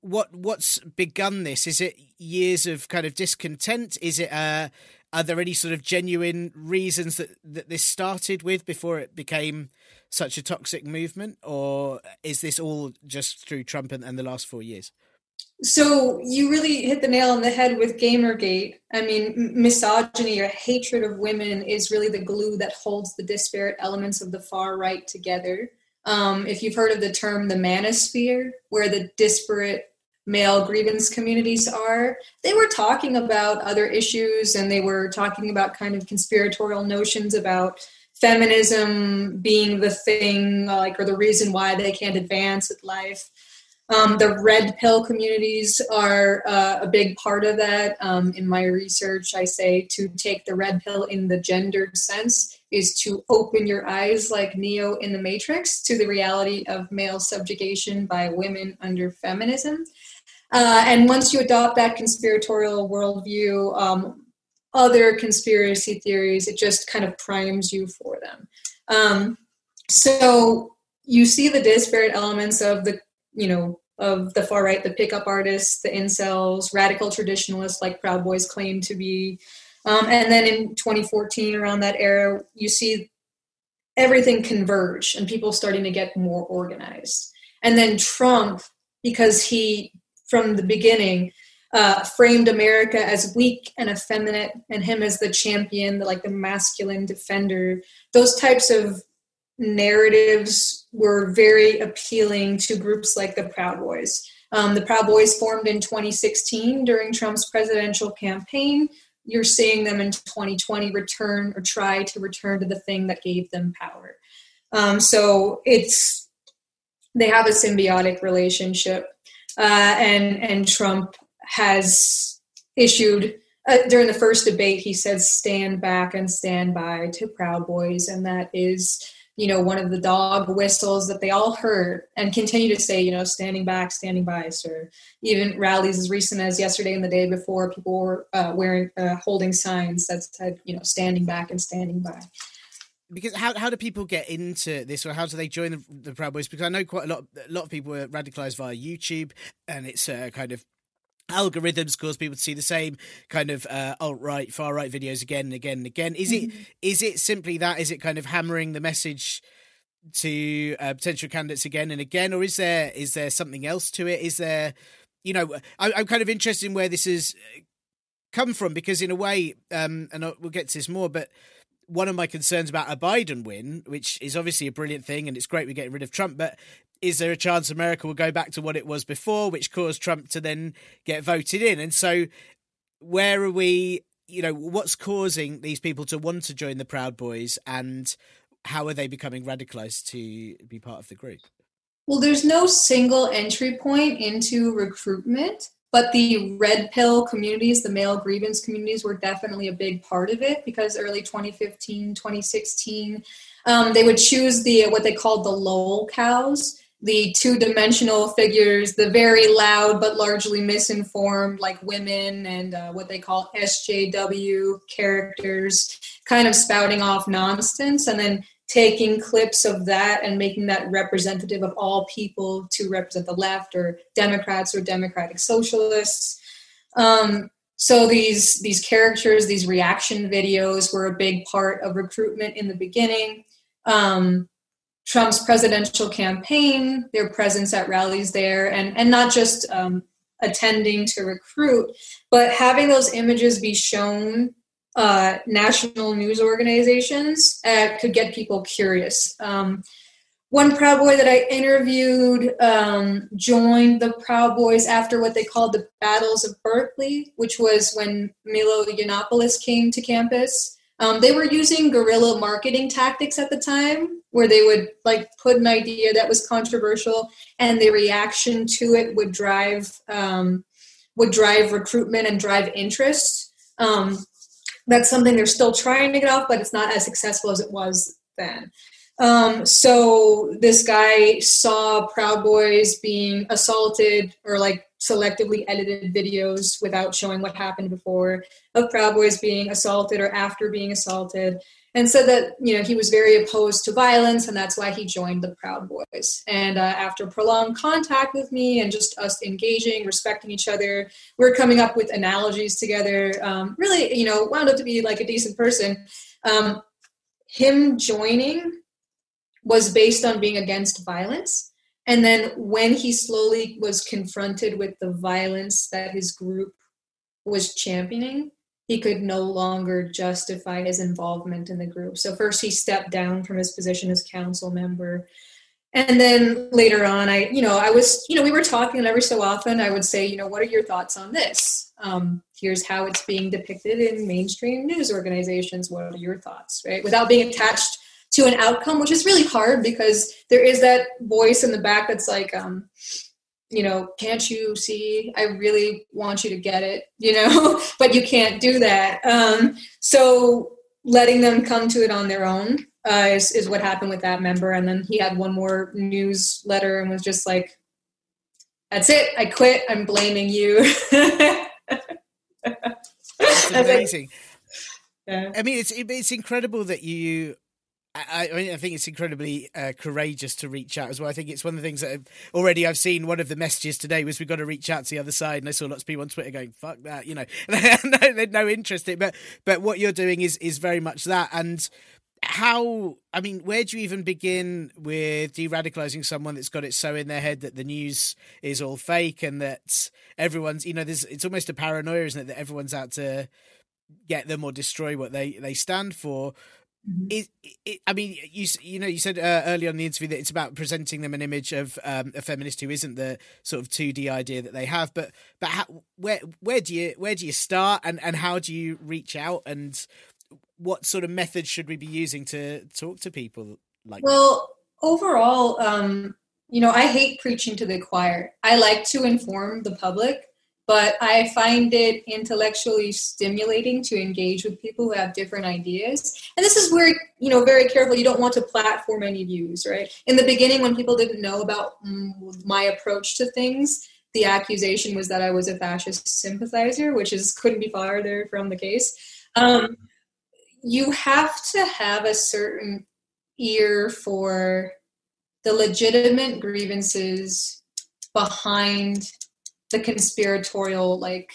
Speaker 1: what what's begun this? Is it years of kind of discontent? Is it uh, are there any sort of genuine reasons that, that this started with before it became such a toxic movement, or is this all just through Trump and, and the last four years?
Speaker 2: So you really hit the nail on the head with Gamergate. I mean, misogyny or hatred of women is really the glue that holds the disparate elements of the far right together. Um, if you've heard of the term the manosphere, where the disparate male grievance communities are, they were talking about other issues and they were talking about kind of conspiratorial notions about feminism being the thing, like, or the reason why they can't advance with life. Um, the red pill communities are uh, a big part of that. Um, in my research, I say to take the red pill in the gendered sense is to open your eyes, like Neo in the Matrix, to the reality of male subjugation by women under feminism. Uh, and once you adopt that conspiratorial worldview, um, other conspiracy theories, it just kind of primes you for them. Um, so you see the disparate elements of the you know, of the far right, the pickup artists, the incels, radical traditionalists like Proud Boys claim to be. Um, and then in 2014, around that era, you see everything converge and people starting to get more organized. And then Trump, because he, from the beginning, uh, framed America as weak and effeminate, and him as the champion, the, like the masculine defender. Those types of narratives were very appealing to groups like the Proud Boys. Um, the Proud Boys formed in 2016 during Trump's presidential campaign. You're seeing them in 2020 return or try to return to the thing that gave them power. Um, so it's they have a symbiotic relationship, uh, and and Trump has issued uh, during the first debate. He said, "Stand back and stand by" to Proud Boys, and that is you know, one of the dog whistles that they all heard and continue to say, you know, standing back, standing by, sir. Even rallies as recent as yesterday and the day before, people were uh, wearing, uh, holding signs that said, you know, standing back and standing by.
Speaker 1: Because how how do people get into this, or how do they join the, the Proud Boys? Because I know quite a lot a lot of people are radicalized via YouTube, and it's a kind of algorithms cause people to see the same kind of uh, alt right, far right videos again and again and again. Is it mm-hmm. is it simply that? Is it kind of hammering the message to uh, potential candidates again and again, or is there is there something else to it? Is there, you know, I, I'm kind of interested in where this has come from because in a way, um, and we'll get to this more, but one of my concerns about a Biden win, which is obviously a brilliant thing, and it's great we're getting rid of Trump, but is there a chance America will go back to what it was before, which caused Trump to then get voted in? And so, where are we? You know, what's causing these people to want to join the Proud Boys, and how are they becoming radicalized to be part of the group?
Speaker 2: Well, there's no single entry point into recruitment, but the red pill communities, the male grievance communities, were definitely a big part of it because early 2015, 2016, um, they would choose the what they called the lol cows the two dimensional figures, the very loud but largely misinformed, like women and uh, what they call SJW characters, kind of spouting off nonsense. And then taking clips of that and making that representative of all people to represent the left or Democrats or Democratic Socialists. Um, so these these characters, these reaction videos, were a big part of recruitment in the beginning. Um, Trump's presidential campaign, their presence at rallies there, and and not just um, attending to recruit, but having those images be shown uh, national news organizations uh, could get people curious. Um, one Proud Boy that I interviewed um, joined the Proud Boys after what they called the Battles of Berkeley, which was when Milo Yiannopoulos came to campus. Um, they were using guerrilla marketing tactics at the time, where they would like put an idea that was controversial, and the reaction to it would drive um, would drive recruitment and drive interest. Um, that's something they're still trying to get off, but it's not as successful as it was then. Um, so this guy saw Proud Boys being assaulted or like selectively edited videos without showing what happened before of Proud Boys being assaulted or after being assaulted and said that you know he was very opposed to violence and that's why he joined the proud boys. And uh, after prolonged contact with me and just us engaging respecting each other we are coming up with analogies together um, really you know wound up to be like a decent person. Um, him joining was based on being against violence and then when he slowly was confronted with the violence that his group was championing he could no longer justify his involvement in the group. So first he stepped down from his position as council member. And then later on, I, you know, I was, you know, we were talking, and every so often I would say, you know, what are your thoughts on this? Um, here's how it's being depicted in mainstream news organizations. What are your thoughts, right? Without being attached to an outcome, which is really hard because there is that voice in the back that's like, um, you know, can't you see? I really want you to get it, *laughs* you know, but you can't do that. Um, so letting them come to it on their own uh, is, is what happened with that member. And then he had one more newsletter and was just like, that's it. I quit. I'm blaming you. *laughs*
Speaker 1: That's amazing. yeah. I mean, it's it's incredible that you I, I, think it's incredibly uh, courageous to reach out as well. I think it's one of the things that I've, already I've seen. One of the messages today was we've got to reach out to the other side, and I saw lots of people on Twitter going "fuck that," you know, *laughs* they had no interest in. But but what you're doing is is very much that. And how? I mean, where do you even begin with de-radicalizing someone that's got it so in their head that the news is all fake and that everyone's, you know, there's it's almost a paranoia, isn't it, that everyone's out to get them or destroy what they they stand for Mm-hmm. It, it, I mean, you you know, you said uh, earlier on the interview that it's about presenting them an image of um, a feminist who isn't the sort of two D idea that they have. But but how, where where do you where do you start and and how do you reach out and what sort of methods should we be using to talk to people like?
Speaker 2: Well, that? overall, um, you know, I hate preaching to the choir. I like to inform the public but I find it intellectually stimulating to engage with people who have different ideas. And this is where, you know, very careful. You don't want to platform any views, right? In the beginning, when people didn't know about my approach to things, the accusation was that I was a fascist sympathizer, which is couldn't be farther from the case. Um, you have to have a certain ear for the legitimate grievances behind the conspiratorial like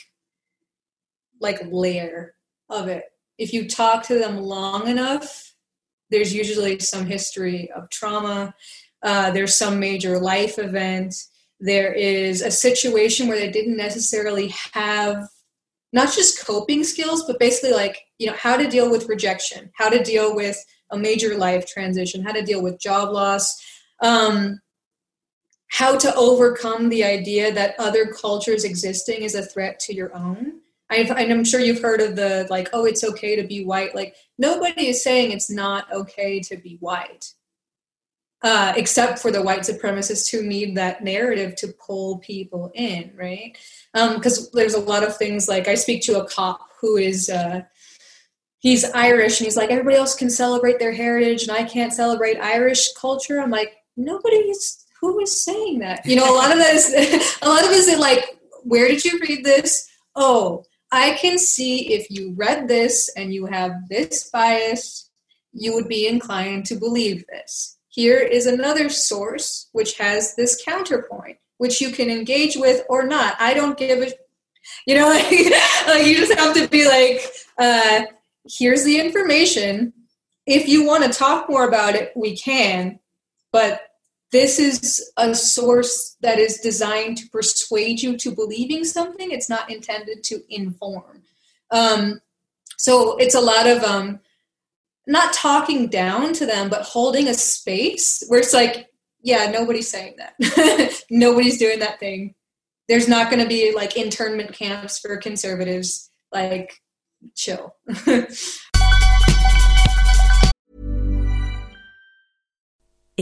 Speaker 2: like layer of it. If you talk to them long enough there's usually some history of trauma uh, there's some major life event. There is a situation where they didn't necessarily have not just coping skills but basically like you know how to deal with rejection how to deal with a major life transition how to deal with job loss. Um, how to overcome the idea that other cultures existing is a threat to your own. I've, I'm sure you've heard of the like, oh, it's okay to be white. Like nobody is saying it's not okay to be white, uh, except for the white supremacists who need that narrative to pull people in, right? Because um, there's a lot of things like I speak to a cop who is. Uh, he's Irish and he's like everybody else can celebrate their heritage and I can't celebrate Irish culture. I'm like nobody's who is saying that? You know, a lot of this, *laughs* a lot of us are like, where did you read this? Oh, I can see if you read this and you have this bias, you would be inclined to believe this. Here is another source which has this counterpoint, which you can engage with or not. I don't give a, you know, like, *laughs* like you just have to be like, uh, here's the information. If you want to talk more about it, we can, but this is a source that is designed to persuade you to believing something. It's not intended to inform. Um, so it's a lot of um, not talking down to them, but holding a space where it's like, yeah, nobody's saying that. *laughs* nobody's doing that thing. There's not going to be like internment camps for conservatives. Like, chill. *laughs*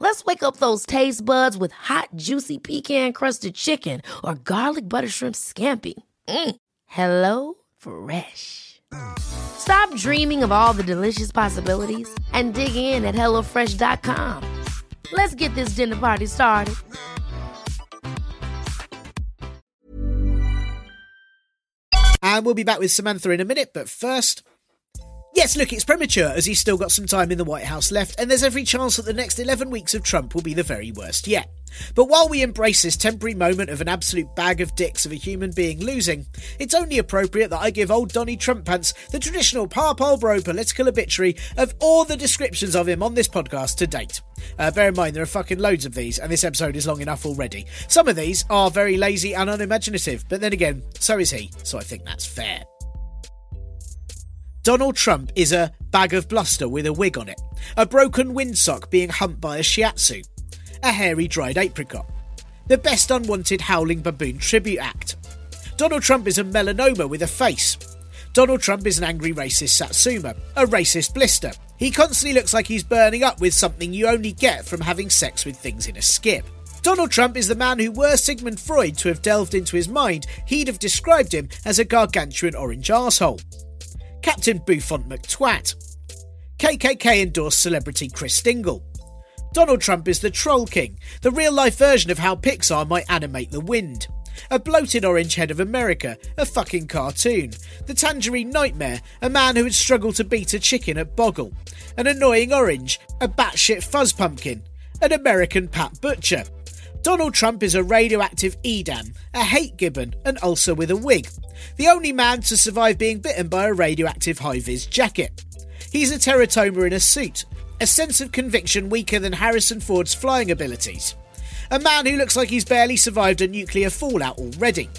Speaker 3: Let's wake up those taste buds with hot, juicy pecan crusted chicken or garlic butter shrimp scampi. Mm. Hello Fresh. Stop dreaming of all the delicious possibilities and dig in at HelloFresh.com. Let's get this dinner party started.
Speaker 1: And we'll be back with Samantha in a minute, but first. Yes, look, it's premature as he's still got some time in the White House left, and there's every chance that the next 11 weeks of Trump will be the very worst yet. But while we embrace this temporary moment of an absolute bag of dicks of a human being losing, it's only appropriate that I give old Donny Trump Pants the traditional Parpol Bro political obituary of all the descriptions of him on this podcast to date. Uh, bear in mind, there are fucking loads of these, and this episode is long enough already. Some of these are very lazy and unimaginative, but then again, so is he, so I think that's fair. Donald Trump is a bag of bluster with a wig on it, a broken windsock being humped by a shiatsu, a hairy dried apricot, the best unwanted howling baboon tribute act. Donald Trump is a melanoma with a face. Donald Trump is an angry racist satsuma, a racist blister. He constantly looks like he's burning up with something you only get from having sex with things in a skip. Donald Trump is the man who, were Sigmund Freud to have delved into his mind, he'd have described him as a gargantuan orange arsehole. Captain Bouffant McTwat. KKK endorsed celebrity Chris Dingle. Donald Trump is the Troll King, the real life version of how Pixar might animate the wind. A bloated orange head of America, a fucking cartoon. The Tangerine Nightmare, a man who would struggle to beat a chicken at Boggle. An annoying orange, a batshit fuzz pumpkin. An American Pat Butcher. Donald Trump is a radioactive Edam, a hate gibbon, an ulcer with a wig. The only man to survive being bitten by a radioactive high vis jacket. He's a teratoma in a suit, a sense of conviction weaker than Harrison Ford's flying abilities. A man who looks like he's barely survived a nuclear fallout already.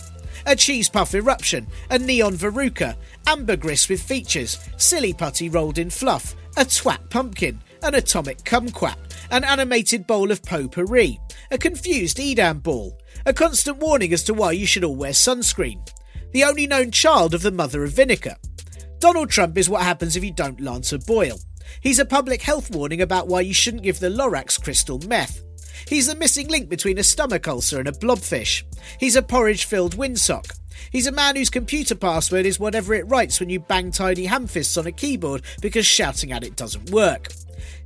Speaker 1: A cheese puff eruption, a neon veruca, ambergris with features, silly putty rolled in fluff, a twat pumpkin, an atomic kumquat, an animated bowl of potpourri, a confused Edam ball, a constant warning as to why you should all wear sunscreen, the only known child of the mother of vinegar, Donald Trump is what happens if you don't lance a boil. He's a public health warning about why you shouldn't give the Lorax crystal meth. He's the missing link between a stomach ulcer and a blobfish. He's a porridge filled windsock. He's a man whose computer password is whatever it writes when you bang tiny hamfists on a keyboard because shouting at it doesn't work.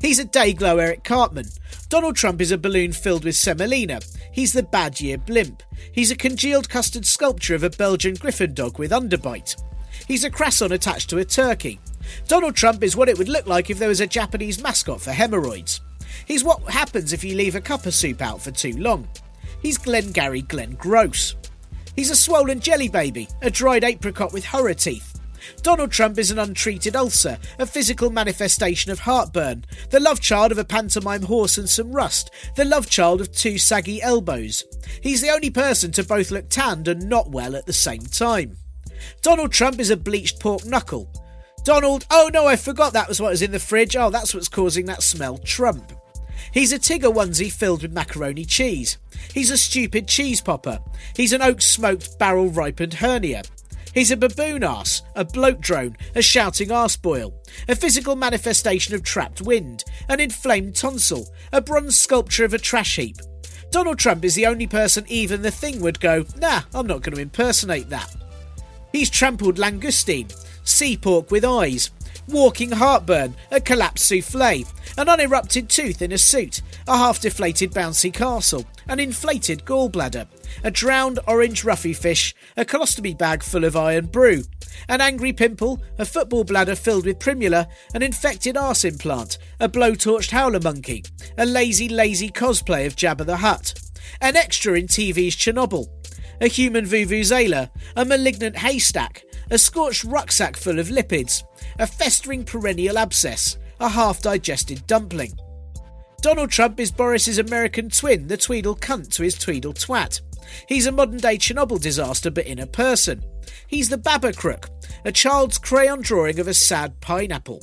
Speaker 1: He's a dayglow Eric Cartman. Donald Trump is a balloon filled with semolina. He's the bad year blimp. He's a congealed custard sculpture of a Belgian griffin dog with underbite. He's a croissant attached to a turkey. Donald Trump is what it would look like if there was a Japanese mascot for hemorrhoids. He's what happens if you leave a cup of soup out for too long. He's Glengarry Glen Gross. He's a swollen jelly baby, a dried apricot with horror teeth. Donald Trump is an untreated ulcer, a physical manifestation of heartburn, the love child of a pantomime horse and some rust, the love child of two saggy elbows. He's the only person to both look tanned and not well at the same time. Donald Trump is a bleached pork knuckle. Donald, oh no, I forgot that was what was in the fridge. Oh, that's what's causing that smell, Trump. He's a Tigger onesie filled with macaroni cheese. He's a stupid cheese popper. He's an oak smoked barrel ripened hernia. He's a baboon ass, a bloat drone, a shouting arse boil, a physical manifestation of trapped wind, an inflamed tonsil, a bronze sculpture of a trash heap. Donald Trump is the only person even the thing would go, nah, I'm not going to impersonate that. He's trampled langoustine, sea pork with eyes, walking heartburn, a collapsed souffle, an unerupted tooth in a suit, a half deflated bouncy castle, an inflated gallbladder, a drowned orange ruffy fish, a colostomy bag full of Irn-Bru, an angry pimple, a football bladder filled with primula, an infected arse implant, a blowtorched howler monkey, a lazy, lazy cosplay of Jabba the Hutt, an extra in TV's Chernobyl, a human vuvuzela, a malignant haystack, a scorched rucksack full of lipids, a festering perennial abscess, a half digested dumpling. Donald Trump is Boris's American twin, the Tweedle cunt to his Tweedle twat. He's a modern day Chernobyl disaster, but in a person. He's the Babacrook, a child's crayon drawing of a sad pineapple.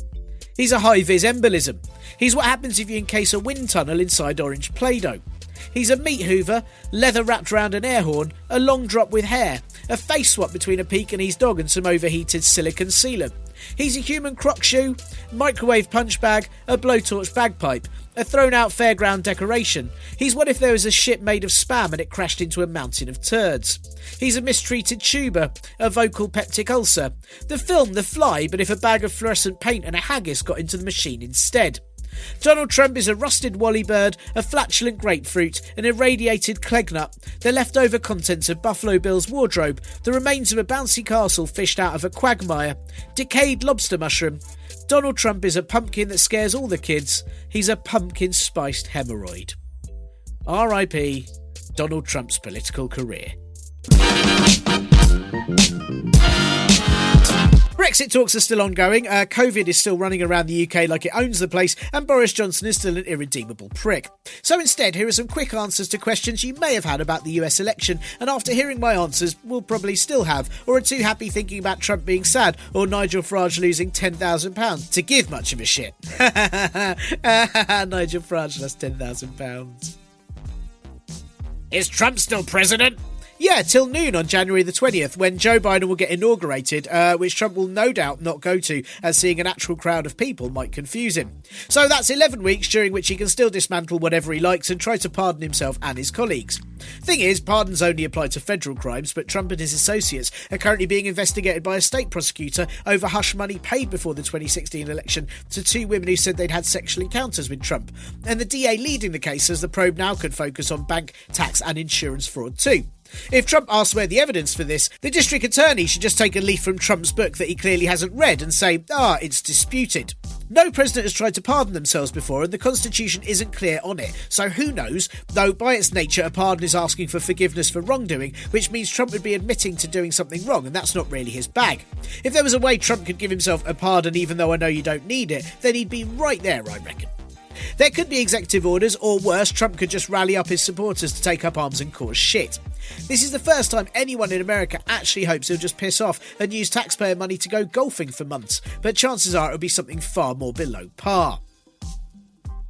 Speaker 1: He's a high vis embolism. He's what happens if you encase a wind tunnel inside orange Play Doh. He's a meat hoover, leather wrapped around an air horn, a long drop with hair, a face swap between a Pekingese dog and some overheated silicon sealant. He's a human crock shoe, microwave punch bag, a blowtorch bagpipe, a thrown out fairground decoration. He's what if there was a ship made of spam and it crashed into a mountain of turds. He's a mistreated tuber, a vocal peptic ulcer. The film The Fly, but if a bag of fluorescent paint and a haggis got into the machine instead. Donald Trump is a rusted wally bird, a flatulent grapefruit, an irradiated clegnut, the leftover contents of Buffalo Bill's wardrobe, the remains of a bouncy castle fished out of a quagmire, decayed lobster mushroom. Donald Trump is a pumpkin that scares all the kids. He's a pumpkin spiced hemorrhoid. R.I.P. Donald Trump's political career. Brexit talks are still ongoing. Uh, COVID is still running around the UK like it owns the place, and Boris Johnson is still an irredeemable prick. So instead, here are some quick answers to questions you may have had about the US election, and after hearing my answers, will probably still have, or are too happy thinking about Trump being sad, or Nigel Farage losing £10,000 to give much of a shit. *laughs* Nigel Farage lost £10,000. Is Trump still president? Yeah, till noon on January the 20th, when Joe Biden will get inaugurated, uh, which Trump will no doubt not go to, as seeing an actual crowd of people might confuse him. So that's 11 weeks during which he can still dismantle whatever he likes and try to pardon himself and his colleagues. Thing is, pardons only apply to federal crimes, but Trump and his associates are currently being investigated by a state prosecutor over hush money paid before the 2016 election to two women who said they'd had sexual encounters with Trump. And the DA leading the case says the probe now could focus on bank, tax, and insurance fraud too. If Trump asks where the evidence for this, the district attorney should just take a leaf from Trump's book that he clearly hasn't read and say, ah, it's disputed. No president has tried to pardon themselves before, and the Constitution isn't clear on it. So who knows? Though by its nature, a pardon is asking for forgiveness for wrongdoing, which means Trump would be admitting to doing something wrong, and that's not really his bag. If there was a way Trump could give himself a pardon even though I know you don't need it, then he'd be right there, I reckon. There could be executive orders, or worse, Trump could just rally up his supporters to take up arms and cause shit. This is the first time anyone in America actually hopes he'll just piss off and use taxpayer money to go golfing for months, but chances are it'll be something far more below par.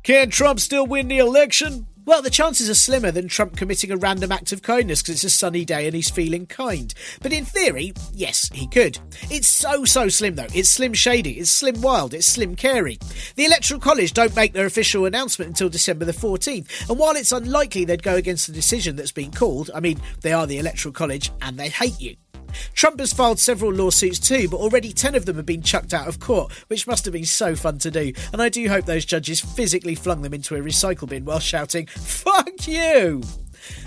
Speaker 1: Can Trump still win the election? Well, the chances are slimmer than Trump committing a random act of kindness because it's a sunny day and he's feeling kind. But in theory, yes, he could. It's so, so slim though. It's slim shady, it's slim wild, it's slim carey. The Electoral College don't make their official announcement until December the 14th, and while it's unlikely they'd go against the decision that's been called, I mean, they are the Electoral College and they hate you. Trump has filed several lawsuits too, but already 10 of them have been chucked out of court, which must have been so fun to do. And I do hope those judges physically flung them into a recycle bin while shouting, Fuck you!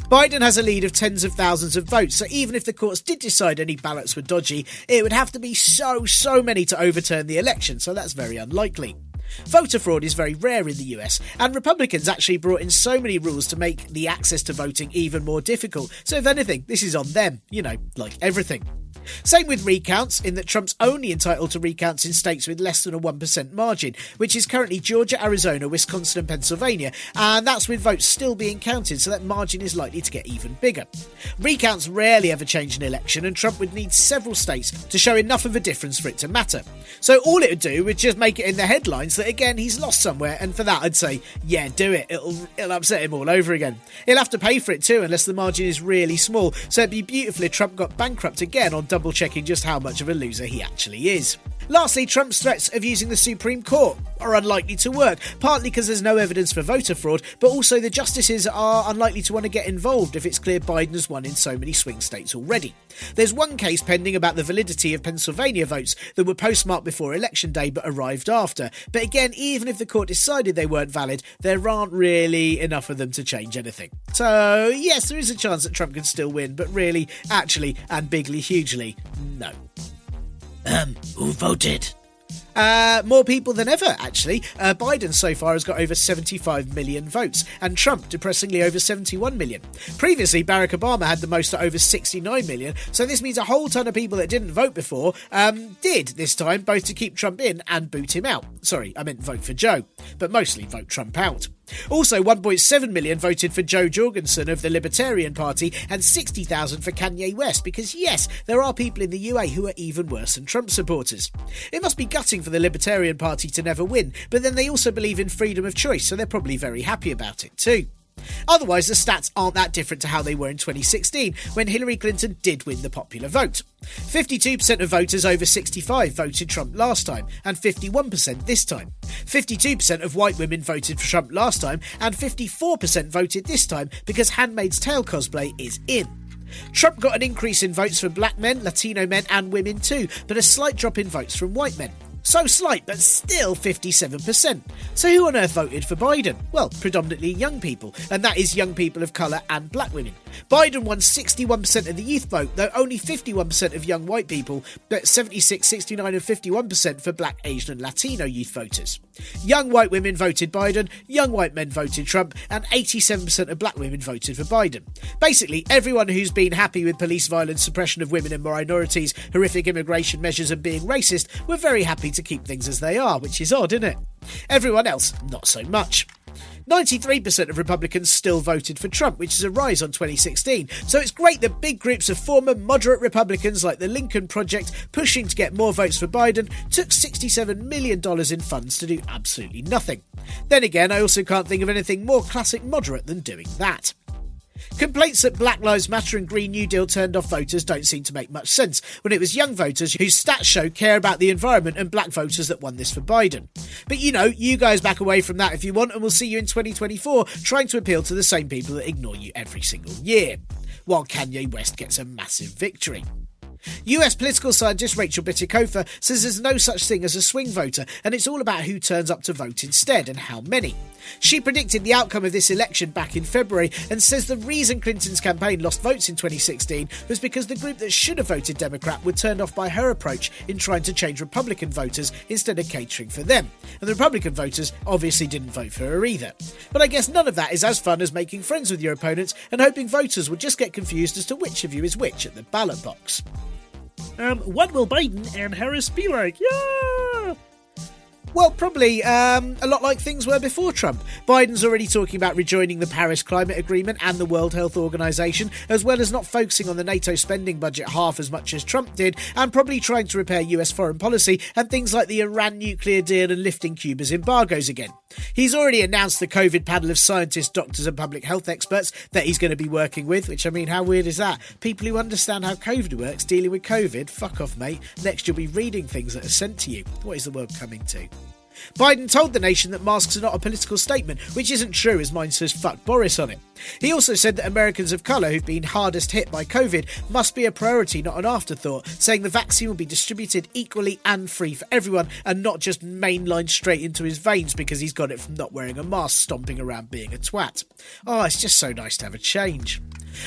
Speaker 1: Biden has a lead of tens of thousands of votes, so even if the courts did decide any ballots were dodgy, it would have to be so, so many to overturn the election, so that's very unlikely. Voter fraud is very rare in the US, and Republicans actually brought in so many rules to make the access to voting even more difficult. So, if anything, this is on them, you know, like everything. Same with recounts, in that Trump's only entitled to recounts in states with less than a 1% margin, which is currently Georgia, Arizona, Wisconsin, and Pennsylvania, and that's with votes still being counted, so that margin is likely to get even bigger. Recounts rarely ever change an election, and Trump would need several states to show enough of a difference for it to matter. So all it would do would just make it in the headlines that again he's lost somewhere, and for that I'd say, yeah, do it. It'll it'll upset him all over again. He'll have to pay for it too, unless the margin is really small. So it'd be beautiful if Trump got bankrupt again on double checking just how much of a loser he actually is. Lastly, Trump's threats of using the Supreme Court are unlikely to work, partly because there's no evidence for voter fraud, but also the justices are unlikely to want to get involved if it's clear Biden has won in so many swing states already. There's one case pending about the validity of Pennsylvania votes that were postmarked before Election Day but arrived after. But again, even if the court decided they weren't valid, there aren't really enough of them to change anything. So, yes, there is a chance that Trump can still win, but really, actually, and bigly, hugely, no.
Speaker 4: Um, who voted?
Speaker 1: Uh, more people than ever, actually. Uh, Biden so far has got over 75 million votes, and Trump, depressingly, over 71 million. Previously, Barack Obama had the most at over 69 million, so this means a whole ton of people that didn't vote before um, did this time, both to keep Trump in and boot him out. Sorry, I meant vote for Joe, but mostly vote Trump out. Also, 1.7 million voted for Jo Jorgensen of the Libertarian Party and 60,000 for Kanye West because, yes, there are people in the UA who are even worse than Trump supporters. It must be gutting for the Libertarian Party to never win, but then they also believe in freedom of choice, so they're probably very happy about it too. Otherwise, the stats aren't that different to how they were in 2016, when Hillary Clinton did win the popular vote. 52% of voters over 65 voted Trump last time, and 51% this time. 52% of white women voted for Trump last time, and 54% voted this time because Handmaid's Tale cosplay is in. Trump got an increase in votes from black men, Latino men, and women too, but a slight drop in votes from white men. So slight, but still 57%. So who on earth voted for Biden? Well, predominantly young people, and that is young people of colour and black women. Biden won 61% of the youth vote, though only 51% of young white people, but 76, 69, and 51% for black, Asian, and Latino youth voters. Young white women voted Biden, young white men voted Trump, and 87% of black women voted for Biden. Basically, everyone who's been happy with police violence, suppression of women and minorities, horrific immigration measures, and being racist were very happy to keep things as they are, which is odd, isn't it? Everyone else, not so much. 93% of Republicans still voted for Trump, which is a rise on 2016. So it's great that big groups of former moderate Republicans like the Lincoln Project, pushing to get more votes for Biden, took $67 million in funds to do absolutely nothing. Then again, I also can't think of anything more classic moderate than doing that. Complaints that Black Lives Matter and Green New Deal turned off voters don't seem to make much sense when it was young voters whose stats show care about the environment and black voters that won this for Biden. But you know, you guys back away from that if you want, and we'll see you in 2024 trying to appeal to the same people that ignore you every single year. While Kanye West gets a massive victory. US political scientist Rachel Bitecofa says there's no such thing as a swing voter, and it's all about who turns up to vote instead and how many. She predicted the outcome of this election back in February and says the reason Clinton's campaign lost votes in 2016 was because the group that should have voted Democrat were turned off by her approach in trying to change Republican voters instead of catering for them. And the Republican voters obviously didn't vote for her either. But I guess none of that is as fun as making friends with your opponents and hoping voters will just get confused as to which of you is which at the ballot box.
Speaker 4: Um, what will Biden and Harris be like? Yeah!
Speaker 1: Well, probably um, a lot like things were before Trump. Biden's already talking about rejoining the Paris Climate Agreement and the World Health Organization, as well as not focusing on the NATO spending budget half as much as Trump did, and probably trying to repair US foreign policy and things like the Iran nuclear deal and lifting Cuba's embargoes again. He's already announced the COVID panel of scientists, doctors, and public health experts that he's going to be working with, which I mean, how weird is that? People who understand how COVID works dealing with COVID, fuck off, mate. Next, you'll be reading things that are sent to you. What is the world coming to? Biden told the nation that masks are not a political statement, which isn't true as mine says fuck Boris on it. He also said that Americans of colour who've been hardest hit by COVID must be a priority, not an afterthought, saying the vaccine will be distributed equally and free for everyone and not just mainlined straight into his veins because he's got it from not wearing a mask, stomping around being a twat. Oh, it's just so nice to have a change.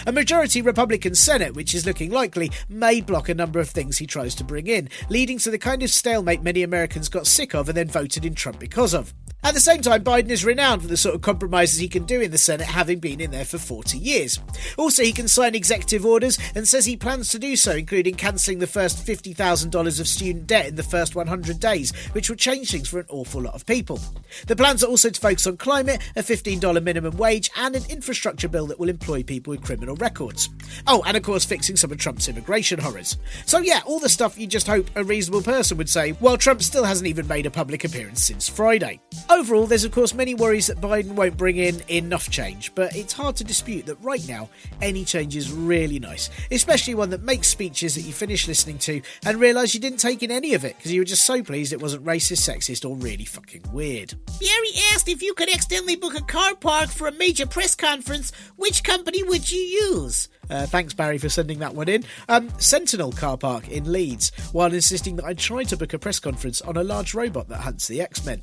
Speaker 1: A majority Republican Senate, which is looking likely, may block a number of things he tries to bring in, leading to the kind of stalemate many Americans got sick of and then voted in Trump because of. At the same time, Biden is renowned for the sort of compromises he can do in the Senate, having been in there for 40 years. Also, he can sign executive orders and says he plans to do so, including cancelling the first $50,000 of student debt in the first 100 days, which will change things for an awful lot of people. The plans are also to focus on climate, a $15 minimum wage, and an infrastructure bill that will employ people with criminal records. Oh, and of course, fixing some of Trump's immigration horrors. So, yeah, all the stuff you just hope a reasonable person would say, while Trump still hasn't even made a public appearance since Friday. Overall, there's of course many worries that Biden won't bring in enough change, but it's hard to dispute that right now any change is really nice, especially one that makes speeches that you finish listening to and realise you didn't take in any of it because you were just so pleased it wasn't racist, sexist, or really fucking weird.
Speaker 5: Barry asked if you could accidentally book a car park for a major press conference, which company would you use?
Speaker 1: Uh, thanks, Barry, for sending that one in. Um, Sentinel car park in Leeds, while insisting that I try to book a press conference on a large robot that hunts the X Men.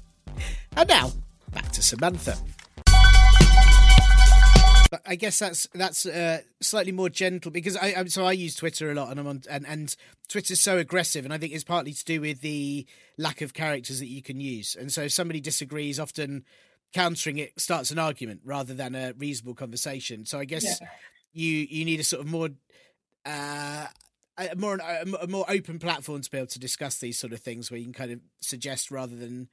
Speaker 1: And now, back to Samantha. But I guess that's that's uh, slightly more gentle because I I'm, so I use Twitter a lot and I'm on and and Twitter's so aggressive and I think it's partly to do with the lack of characters that you can use and so if somebody disagrees often countering it starts an argument rather than a reasonable conversation so I guess
Speaker 2: Yeah.
Speaker 1: you you need a sort of more uh a more a more open platform to be able to discuss these sort of things where you can kind of suggest rather than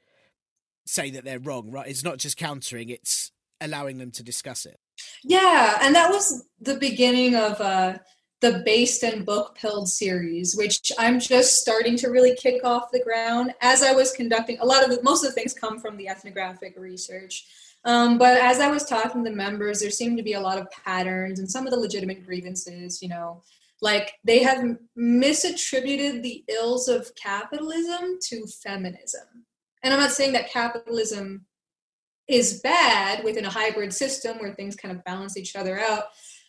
Speaker 1: say that they're wrong right it's not just countering it's allowing them to discuss it
Speaker 2: Yeah, and that was the beginning of uh, the Based and Book Pilled series, which I'm just starting to really kick off the ground. As I was conducting, a lot of the, most of the things come from the ethnographic research. Um, but as I was talking to members, there seemed to be a lot of patterns and some of the legitimate grievances, you know, like they have misattributed the ills of capitalism to feminism. And I'm not saying that capitalism is bad within a hybrid system where things kind of balance each other out.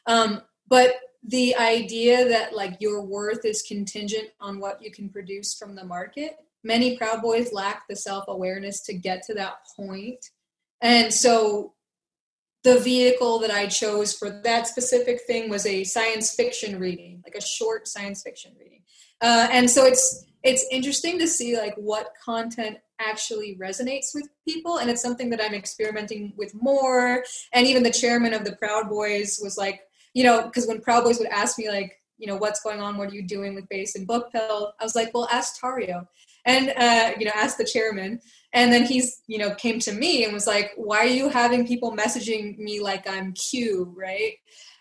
Speaker 2: Um, but the idea that like your worth is contingent on what you can produce from the market, many Proud Boys lack the self awareness to get to that point. And so the vehicle that I chose for that specific thing was a science fiction reading, like a short science fiction reading. Uh, and so it's it's interesting to see like what content actually resonates with people and it's something that i'm experimenting with more. And even the chairman of the proud boys was like you know because when proud boys would ask me like you know what's going on? What are you doing with base and book pill i was like well ask Tarrio. And uh, you know ask the chairman. And then he's you know came to me and was like why are you having people messaging me like i'm q right?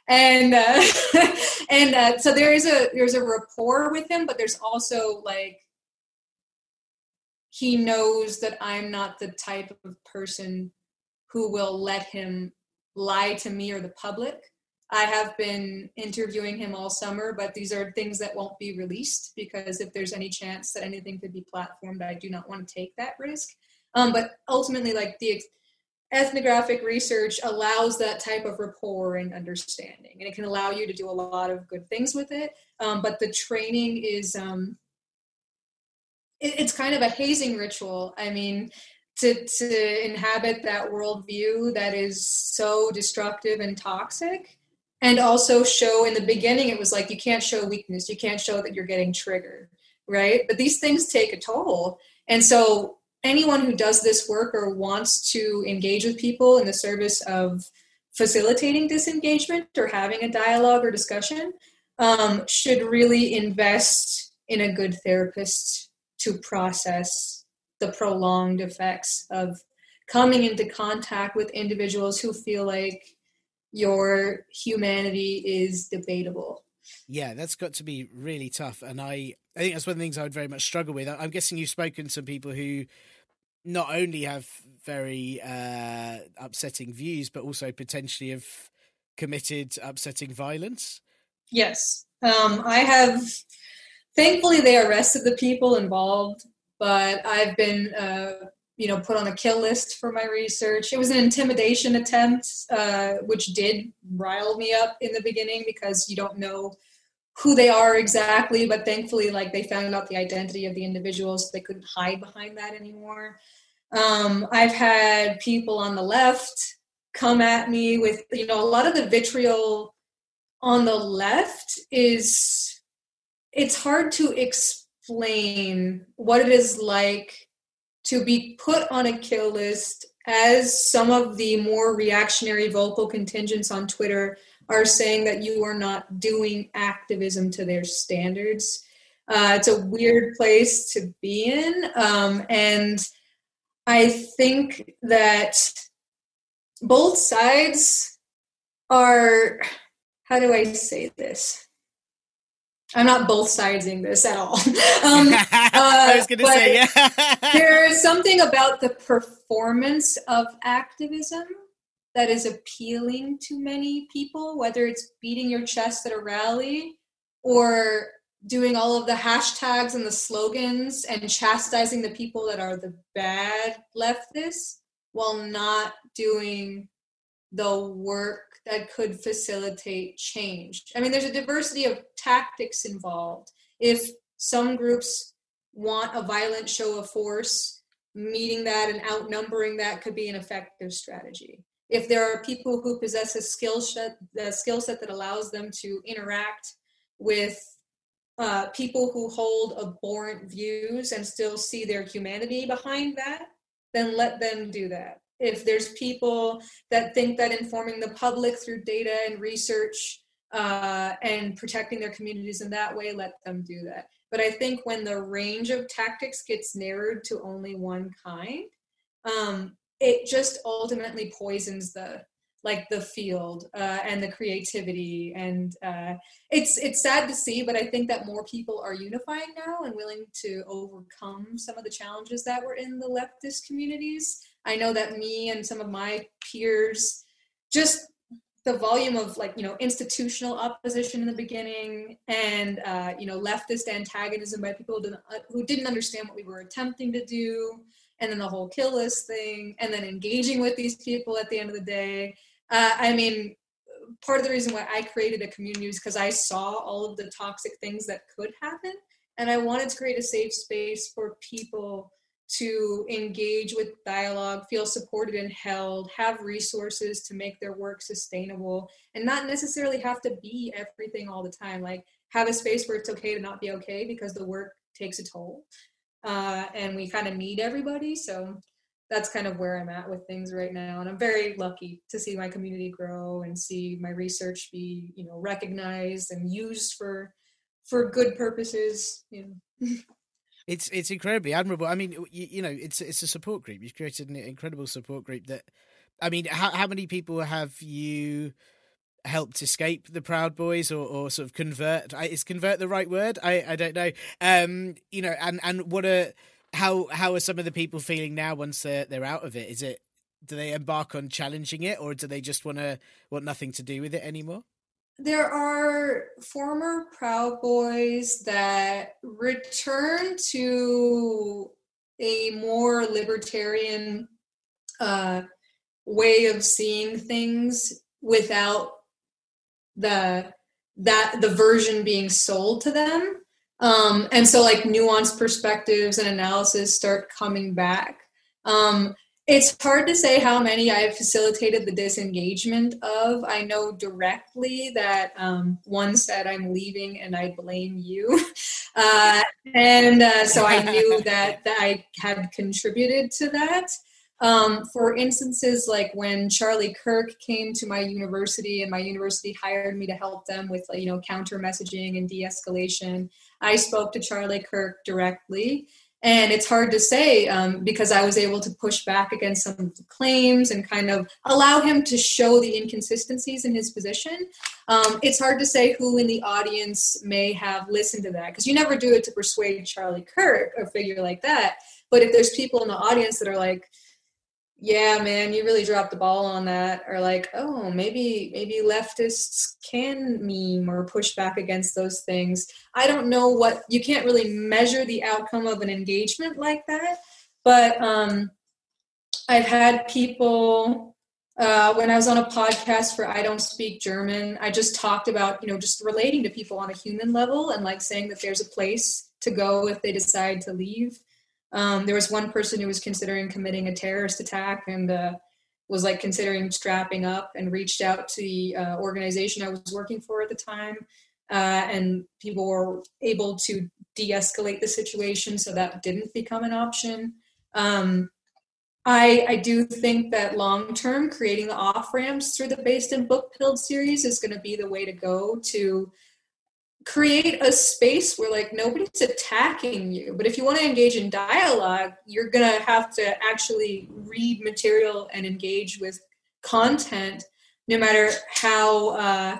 Speaker 2: And uh, *laughs* and uh, so there is a there's a rapport with him but there's also like he knows that i'm not the type of person who will let him lie to me or the public. I have been interviewing him all summer but these are things that won't be released because if there's any chance that anything could be platformed i do not want to take that risk. Um, but ultimately like the ethnographic research allows that type of rapport and understanding and it can allow you to do a lot of good things with it. Um, but the training is um, it, it's kind of a hazing ritual. I mean to, to inhabit that worldview that is so destructive and toxic and also show in the beginning it was like you can't show weakness. You can't show that you're getting triggered right? But these things take a toll. And so anyone who does this work or wants to engage with people in the service of facilitating disengagement or having a dialogue or discussion um, should really invest in a good therapist to process the prolonged effects of coming into contact with individuals who feel like your humanity is debatable.
Speaker 1: Yeah, that's got to be really tough. And I, I think that's one of the things I would very much struggle with. I'm guessing you've spoken to people who not only have very uh, upsetting views, but also potentially have committed upsetting violence.
Speaker 2: Yes, um, I have. Thankfully, they arrested the people involved, but I've been, uh, you know, put on a kill list for my research. It was an intimidation attempt, uh, which did rile me up in the beginning because you don't know who they are exactly. But thankfully, like they found out the identity of the individuals, so they couldn't hide behind that anymore. Um, I've had people on the left come at me with, you know, a lot of the vitriol on the left is it's hard to explain what it is like to be put on a kill list as some of the more reactionary vocal contingents on Twitter are saying that you are not doing activism to their standards. Uh, it's a weird place to be in. Um, and I think that both sides are, how do I say this? I'm not both sidesing this at all. *laughs* um, uh, *laughs*
Speaker 1: I was going to say, yeah. *laughs*
Speaker 2: there's something about the performance of activism that is appealing to many people, whether it's beating your chest at a rally or doing all of the hashtags and the slogans and chastising the people that are the bad leftists while not doing the work that could facilitate change. I mean, there's a diversity of tactics involved. If some groups want a violent show of force, meeting that and outnumbering that could be an effective strategy. If there are people who possess a skill set, the skill set that allows them to interact with uh, people who hold abhorrent views and still see their humanity behind that, then let them do that if there's people that think that informing the public through data and research uh, and protecting their communities in that way, let them do that. But I think when the range of tactics gets narrowed to only one kind, um, it just ultimately poisons the like the field uh, and the creativity and uh, it's it's sad to see but i think that more people are unifying now and willing to overcome some of the challenges that were in the leftist communities I know that me and some of my peers just the volume of like you know institutional opposition in the beginning and uh, you know leftist antagonism by people who didn't, uh, who didn't understand what we were attempting to do and then the whole kill list thing and then engaging with these people at the end of the day. Uh, i mean part of the reason why i created a community was because i saw all of the toxic things that could happen and i wanted to create a safe space for people to engage with dialogue, feel supported and held, have resources to make their work sustainable, and not necessarily have to be everything all the time. Like have a space where it's okay to not be okay because the work takes a toll. Uh, and we kind of need everybody. So that's kind of where I'm at with things right now. And I'm very lucky to see my community grow and see my research be, you know, recognized and used for for good purposes. You know. *laughs*
Speaker 1: It's it's incredibly admirable. I mean, you, you, know, it's it's a support group. You've created an incredible support group. That, I mean, how how many people have you helped escape the Proud Boys or, or sort of convert? Is convert the right word? I I don't know. Um, you know, and and what are how how are some of the people feeling now once they're they're out of it? Is it do they embark on challenging it, or do they just want to want nothing to do with it anymore?
Speaker 2: There are former Proud Boys that return to a more libertarian uh, way of seeing things without the that the version being sold to them. Um, and so like nuanced perspectives and analysis start coming back. Um, it's hard to say how many I've facilitated the disengagement of. I know directly that um, one said, I'm leaving and I blame you. *laughs* Uh, and uh, so I knew *laughs* that, that I had contributed to that. Um, for instances like when Charlie Kirk came to my university and my university hired me to help them with you know counter messaging and de-escalation, I spoke to Charlie Kirk directly and it's hard to say um, because I was able to push back against some of the claims and kind of allow him to show the inconsistencies in his position. Um, it's hard to say who in the audience may have listened to that because you never do it to persuade Charlie Kirk, a figure like that. But if there's people in the audience that are like, yeah man you really dropped the ball on that or like oh maybe maybe leftists can meme or push back against those things. I don't know what you can't really measure the outcome of an engagement like that but um i've had people uh, when i was on a podcast for i don't speak german i just talked about you know just relating to people on a human level and like saying that there's a place to go if they decide to leave um, there was one person who was considering committing a terrorist attack and uh, was like considering strapping up and reached out to the uh, organization I was working for at the time. Uh, and people were able to de-escalate the situation, so that didn't become an option. Um, I, I do think that long term, creating the off ramps through the Based in Book Pilled series is going to be the way to go to create a space where like nobody's attacking you. But if you want to engage in dialogue you're going to have to actually read material and engage with content no matter how uh,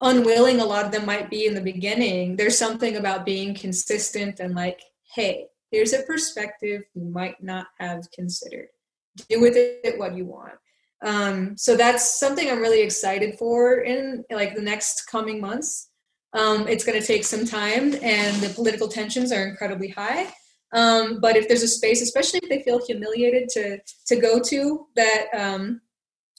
Speaker 2: unwilling a lot of them might be in the beginning. There's something about being consistent and like hey here's a perspective you might not have considered. Do with it what you want. Um, so that's something i'm really excited for in like the next coming months um, it's going to take some time, and the political tensions are incredibly high. Um, but if there's a space, especially if they feel humiliated to to go to, that um,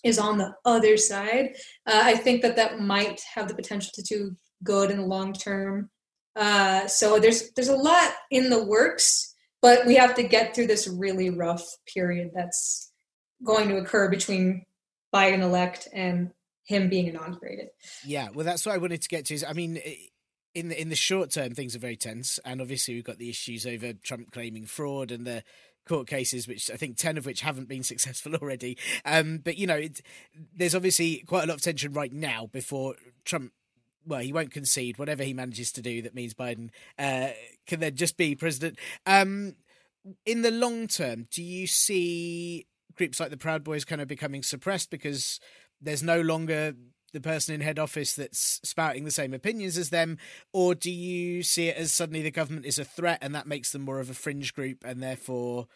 Speaker 2: is on the other side, uh, I think that that might have the potential to do good in the long term. Uh, so there's there's a lot in the works, but we have to get through this really rough period that's going to occur between Biden elect and him being inaugurated.
Speaker 1: Yeah, well, that's what I wanted to get to. Is I mean, in the in the short term, things are very tense, and obviously we've got the issues over Trump claiming fraud and the court cases, which I think ten of which haven't been *laughs* successful already. Um, but you know, it, there's obviously quite a lot of tension right now before Trump. Well, he won't concede. Whatever he manages to do, that means Biden uh, can then just be president. Um, in the long term, do you see groups like the Proud Boys kind of becoming suppressed because there's no longer the person in head office that's spouting the same opinions as them, or do you see it as suddenly the government is a threat and that makes them more of a fringe group and therefore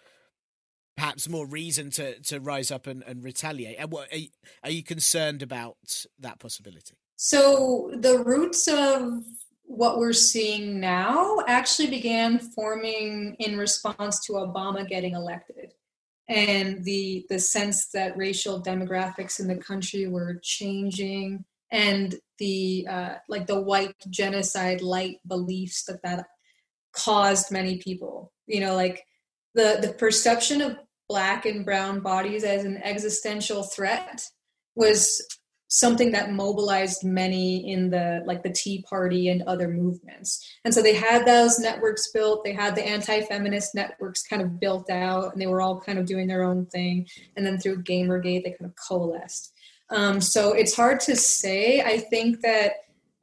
Speaker 1: perhaps more reason to, to rise up and, and retaliate? And what are you, are you concerned about that possibility?
Speaker 2: So the roots of what we're seeing now actually began forming in response to Obama getting elected and the the sense that racial demographics in the country were changing and the uh, like the white genocide light beliefs that that caused many people you know like the the perception of black and brown bodies as an existential threat was something that mobilized many in the like the tea party and other movements. And so they had those networks built they had the anti-feminist networks kind of built out and they were all kind of doing their own thing. And then through gamergate they kind of coalesced. Um, so it's hard to say. I think that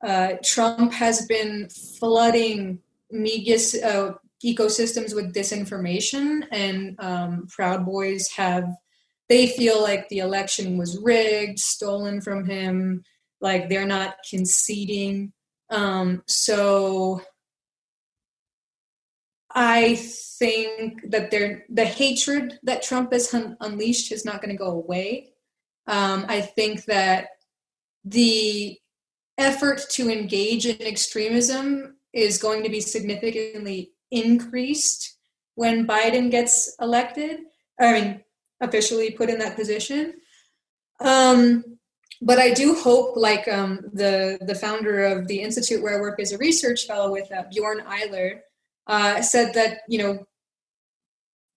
Speaker 2: uh, trump has been flooding media uh, ecosystems with disinformation and um, proud boys have they feel like the election was rigged, stolen from him, like they're not conceding. Um, so I think that they're, the hatred that Trump has un- unleashed is not going to go away. Um, I think that the effort to engage in extremism is going to be significantly increased when Biden gets elected. I mean, officially put in that position. Um, but I do hope, like um, the the founder of the institute where I work as a research fellow with uh, Bjørn Ihler uh, said that you know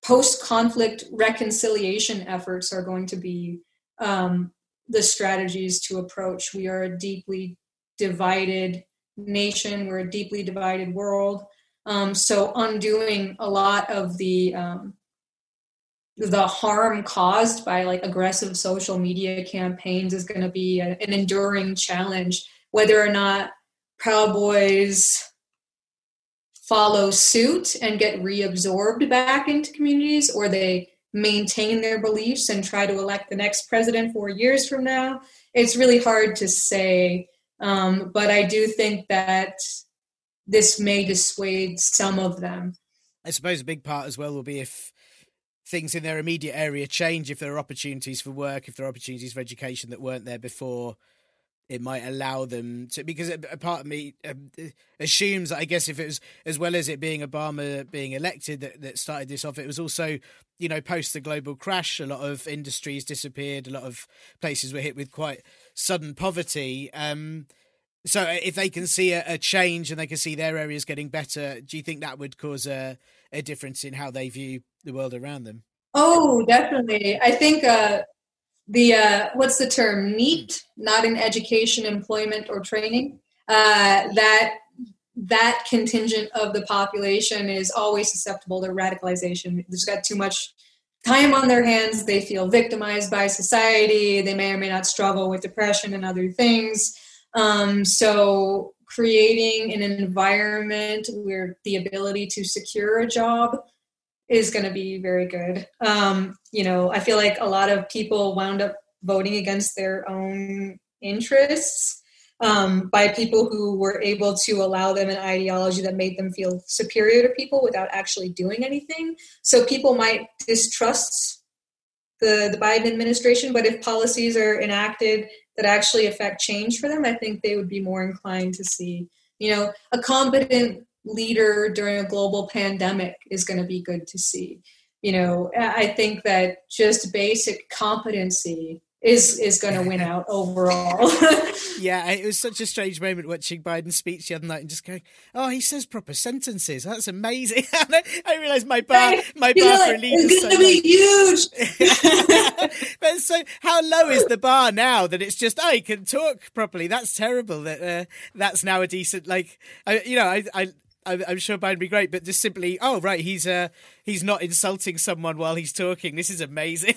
Speaker 2: post conflict reconciliation efforts are going to be um, the strategies to approach. We are a deeply divided nation. We're a deeply divided world. Um, so undoing a lot of the um, the harm caused by like aggressive social media campaigns is going to be a, an enduring challenge whether or not proud boys follow suit and get reabsorbed back into communities or they maintain their beliefs and try to elect the next president four years from now. It's really hard to say, um, but I do think that this may dissuade some of them.
Speaker 1: I suppose a big part as well will be if things in their immediate area change, if there are opportunities for work, if there are opportunities for education that weren't there before, it might allow them to because a, part of me um, assumes that I guess if it was as well as it being Obama being elected that, that started this off, it was also you know post the global crash, a lot of industries disappeared, a lot of places were hit with quite sudden poverty. Um, so if they can see a, a, change and they can see their areas getting better, do you think that would cause a, a difference in how they view the world around them?
Speaker 2: Oh, definitely. I think uh, the uh, what's the term NEET, not in education, employment, or training. Uh, that that contingent of the population is always susceptible to radicalization. They've got too much time on their hands. They feel victimized by society. They may or may not struggle with depression and other things. Um, so creating an environment where the ability to secure a job is going to be very good. Um, you know, I feel like a lot of people wound up voting against their own interests um, by people who were able to allow them an ideology that made them feel superior to people without actually doing anything. So people might distrust the, the Biden administration, but if policies are enacted that actually affect change for them, I think they would be more inclined to see, you know, a competent leader during a global pandemic is going to be good to see. You know, I think that just basic competency is is going to win out overall. *laughs*
Speaker 1: yeah, it was such a strange moment watching Biden's speech the other night and just going, "Oh, he says proper sentences. That's amazing." *laughs* I realized my bar my bar like, for a leader
Speaker 2: is going to be
Speaker 1: huge. *laughs* but so, how low is the bar now that it's just, I can talk properly"? That's terrible. That uh, that's now a decent like, I, you know, I. I I'm sure Biden would be great, but just simply, oh right, he's uh he's not insulting someone while he's talking. This is amazing.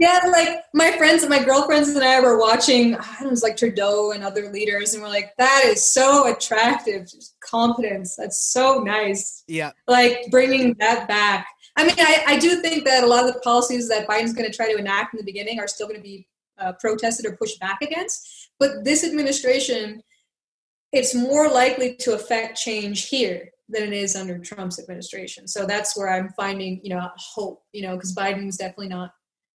Speaker 2: Yeah, like my friends and my girlfriends and I were watching, I don't know, it was like Trudeau and other leaders, and we're like, that is so attractive. Just confidence. That's so nice.
Speaker 1: Yeah.
Speaker 2: Like bringing that back. I mean, I, I do think that a lot of the policies that Biden's going to try to enact in the beginning are still going to be uh, protested or pushed back against. But this administration, it's more likely to affect change here than it is under Trump's administration. So that's where I'm finding, you know, hope, you know, because Biden's definitely not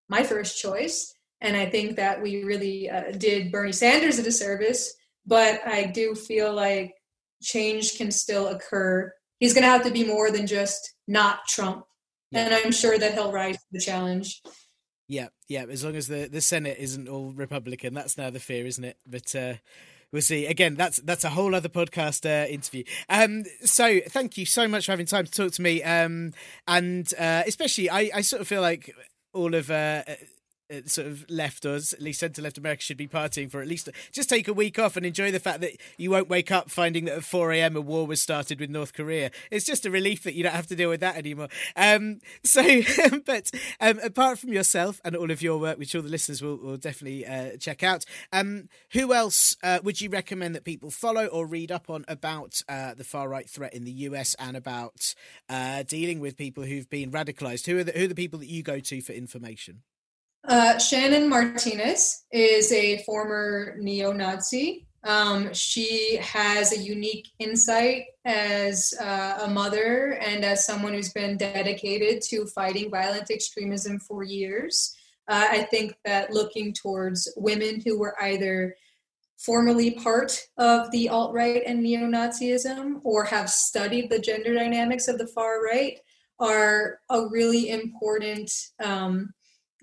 Speaker 2: my first choice. And I think that we really uh, did Bernie Sanders a disservice. But I do feel like change can still occur. He's going to have to be more than just not Trump. Yeah. And I'm sure that he'll rise to the challenge.
Speaker 1: Yeah, yeah. As long as the, the Senate isn't all Republican, that's now the fear, isn't it? But uh, we'll see. Again, that's that's a whole other podcast uh, interview. Um, so thank you so much for having time to talk to me. Um, and uh, especially, I, I sort of feel like all of uh, uh, sort of left us, at least centre left America, should be partying for at least just take a week off and enjoy the fact that you won't wake up finding that at 4 a.m. a war was started with North Korea. It's just a relief that you don't have to deal with that anymore. Um, *laughs* so, *laughs* but um, apart from yourself and all of your work, which all the listeners will, will definitely uh, check out, um, who else uh, would you recommend that people follow or read up on about uh, the far right threat in the US and about uh, dealing with people who've been radicalized? Who are the, who are the people that you go to for information?
Speaker 2: Uh, Shannon Martinez is a former neo Nazi. Um, she has a unique insight as uh, a mother and as someone who's been dedicated to fighting violent extremism for years. Uh, I think that looking towards women who were either formerly part of the alt right and neo Nazism or have studied the gender dynamics of the far right are a really important. Um,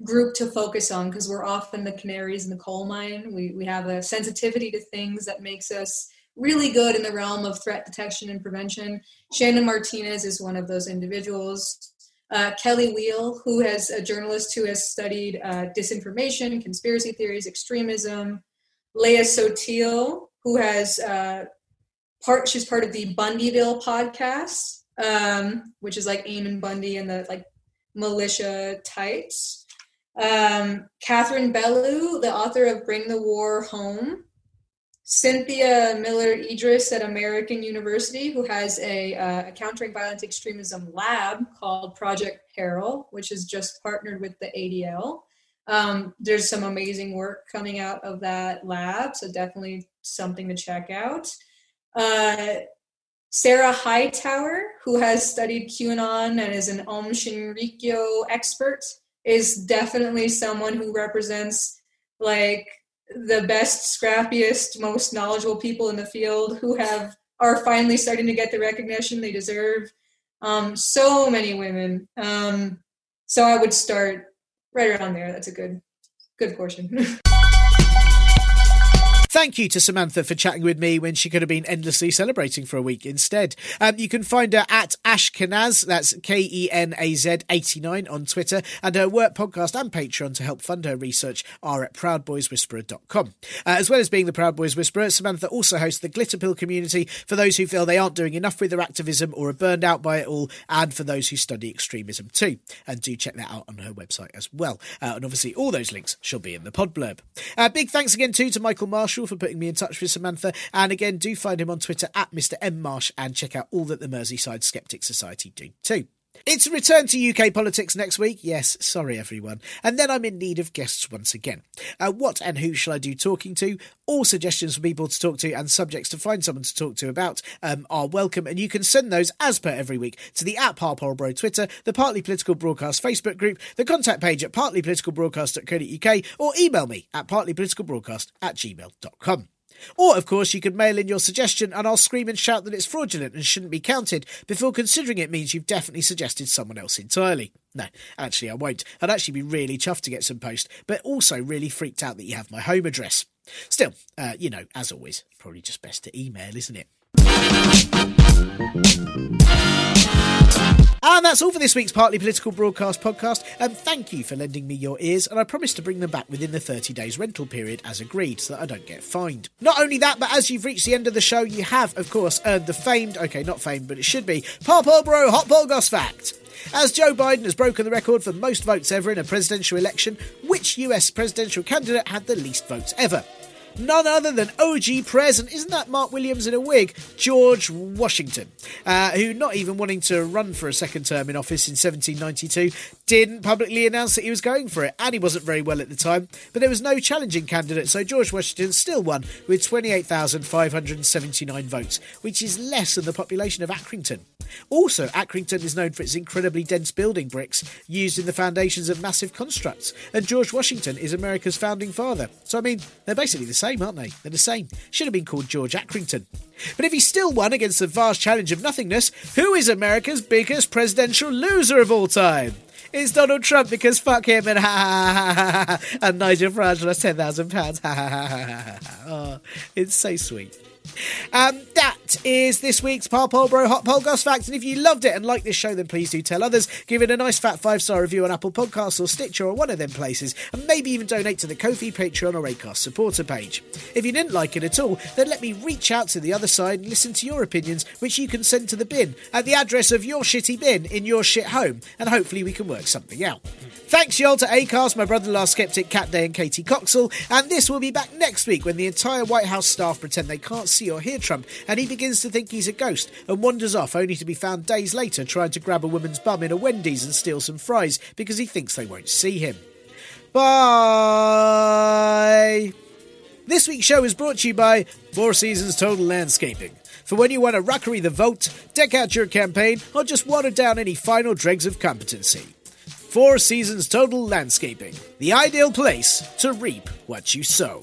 Speaker 2: group to focus on because we're often the canaries in the coal mine. We, we have a sensitivity to things that makes us really good in the realm of threat detection and prevention. Shannon Martinez is one of those individuals. Uh, Kelly Weill, who has a journalist who has studied uh, disinformation, conspiracy theories, extremism. Leah Sottile, who has uh, part, she's part of the Bundyville podcast, um, which is like Ammon Bundy and the like militia types. Um, Kathleen Belew, the author of Bring the War Home. Cynthia Miller-Idriss at American University, who has a, uh, a countering violent extremism lab called Project Peril, which has just partnered with the ADL. Um, there's some amazing work coming out of that lab, so definitely something to check out. Uh, Sarah Hightower, who has studied QAnon and is an Aum Shinrikyo expert, is definitely someone who represents like the best, scrappiest, most knowledgeable people in the field who have are finally starting to get the recognition they deserve. Um, so many women. Um, so I would start right around there. That's a good good portion. *laughs*
Speaker 1: Thank you to Samantha for chatting with me when she could have been endlessly celebrating for a week instead. Um, you can find her at Ashkenaz, that's K E N A Z 89 on Twitter, and her work podcast and Patreon to help fund her research are at proudboyswhisperer.com. Uh, as well as being the Proud Boys Whisperer, Samantha also hosts the Glitter Pill community for those who feel they aren't doing enough with their activism or are burned out by it all, and for those who study extremism too. And do check that out on her website as well. Uh, and obviously, all those links shall be in the pod blurb. Uh, big thanks again too to Michael Marshall for putting me in touch with Samantha. And again, do find him on Twitter at Mr. M Marsh and check out all that the Merseyside Skeptic Society do too. It's a return to UK politics next week. Yes, sorry everyone. And then I'm in need of guests once again. Uh, what and who shall I do talking to? All suggestions for people to talk to and subjects to find someone to talk to about um, are welcome, and you can send those as per every week to the at Parpolbro Twitter, the Partly Political Broadcast Facebook group, the contact page at partlypoliticalbroadcast.co.uk, or email me at partlypoliticalbroadcast at gmail.com. Or, of course, you could mail in your suggestion and I'll scream and shout that it's fraudulent and shouldn't be counted before considering it means you've definitely suggested someone else entirely. No, actually, I won't. I'd actually be really chuffed to get some post, but also really freaked out that you have my home address. Still, uh, you know, as always, probably just best to email, isn't it? And that's all for this week's Partly Political Broadcast podcast. And thank you for lending me your ears, and I promise to bring them back within the 30 days rental period as agreed so that I don't get fined. Not only that, but as you've reached the end of the show, you have, of course, earned the famed, okay, not famed, but it should be, Parpolbro Hot Polgos Fact. As Joe Biden has broken the record for most votes ever in a presidential election, which US presidential candidate had the least votes ever? None other than OG Prez, and isn't that Mark Williams in a wig? George Washington, uh, who, not even wanting to run for a second term in office in 1792, didn't publicly announce that he was going for it, and he wasn't very well at the time, but there was no challenging candidate, so George Washington still won with 28,579 votes, which is less than the population of Accrington. Also, Accrington is known for its incredibly dense building bricks used in the foundations of massive constructs, and George Washington is America's founding father. So, I mean, they're basically the same, aren't they? They're the same. Should have been called George Accrington. But if he still won against the vast challenge of nothingness, who is America's biggest presidential loser of all time? It's Donald Trump because fuck him and ha ha ha ha, and Nigel Farage lost ten thousand pounds. Ha ha ha ha ha. Oh, it's so sweet. *laughs* Um, that is this week's Parpolbro Hot Polgos Facts. And if you loved it and liked this show, then please do tell others. Give it a nice fat five star review on Apple Podcasts or Stitcher or one of them places. And maybe even donate to the Ko-fi, Patreon, or Acast supporter page. If you didn't like it at all, then let me reach out to the other side and listen to your opinions, which you can send to the bin at the address of your shitty bin in your shit home. And hopefully we can work something out. Thanks, y'all, to Acast, my brother law skeptic, Cat Day, and Katie Coxall. And this will be back next week when the entire White House staff pretend they can't see or hear Trump, and he begins to think he's a ghost and wanders off, only to be found days later trying to grab a woman's bum in a Wendy's and steal some fries because he thinks they won't see him. Bye! This week's show is brought to you by Four Seasons Total Landscaping. For when you want to rockery the vote, deck out your campaign, or just water down any final dregs of competency. Four Seasons Total Landscaping, the ideal place to reap what you sow.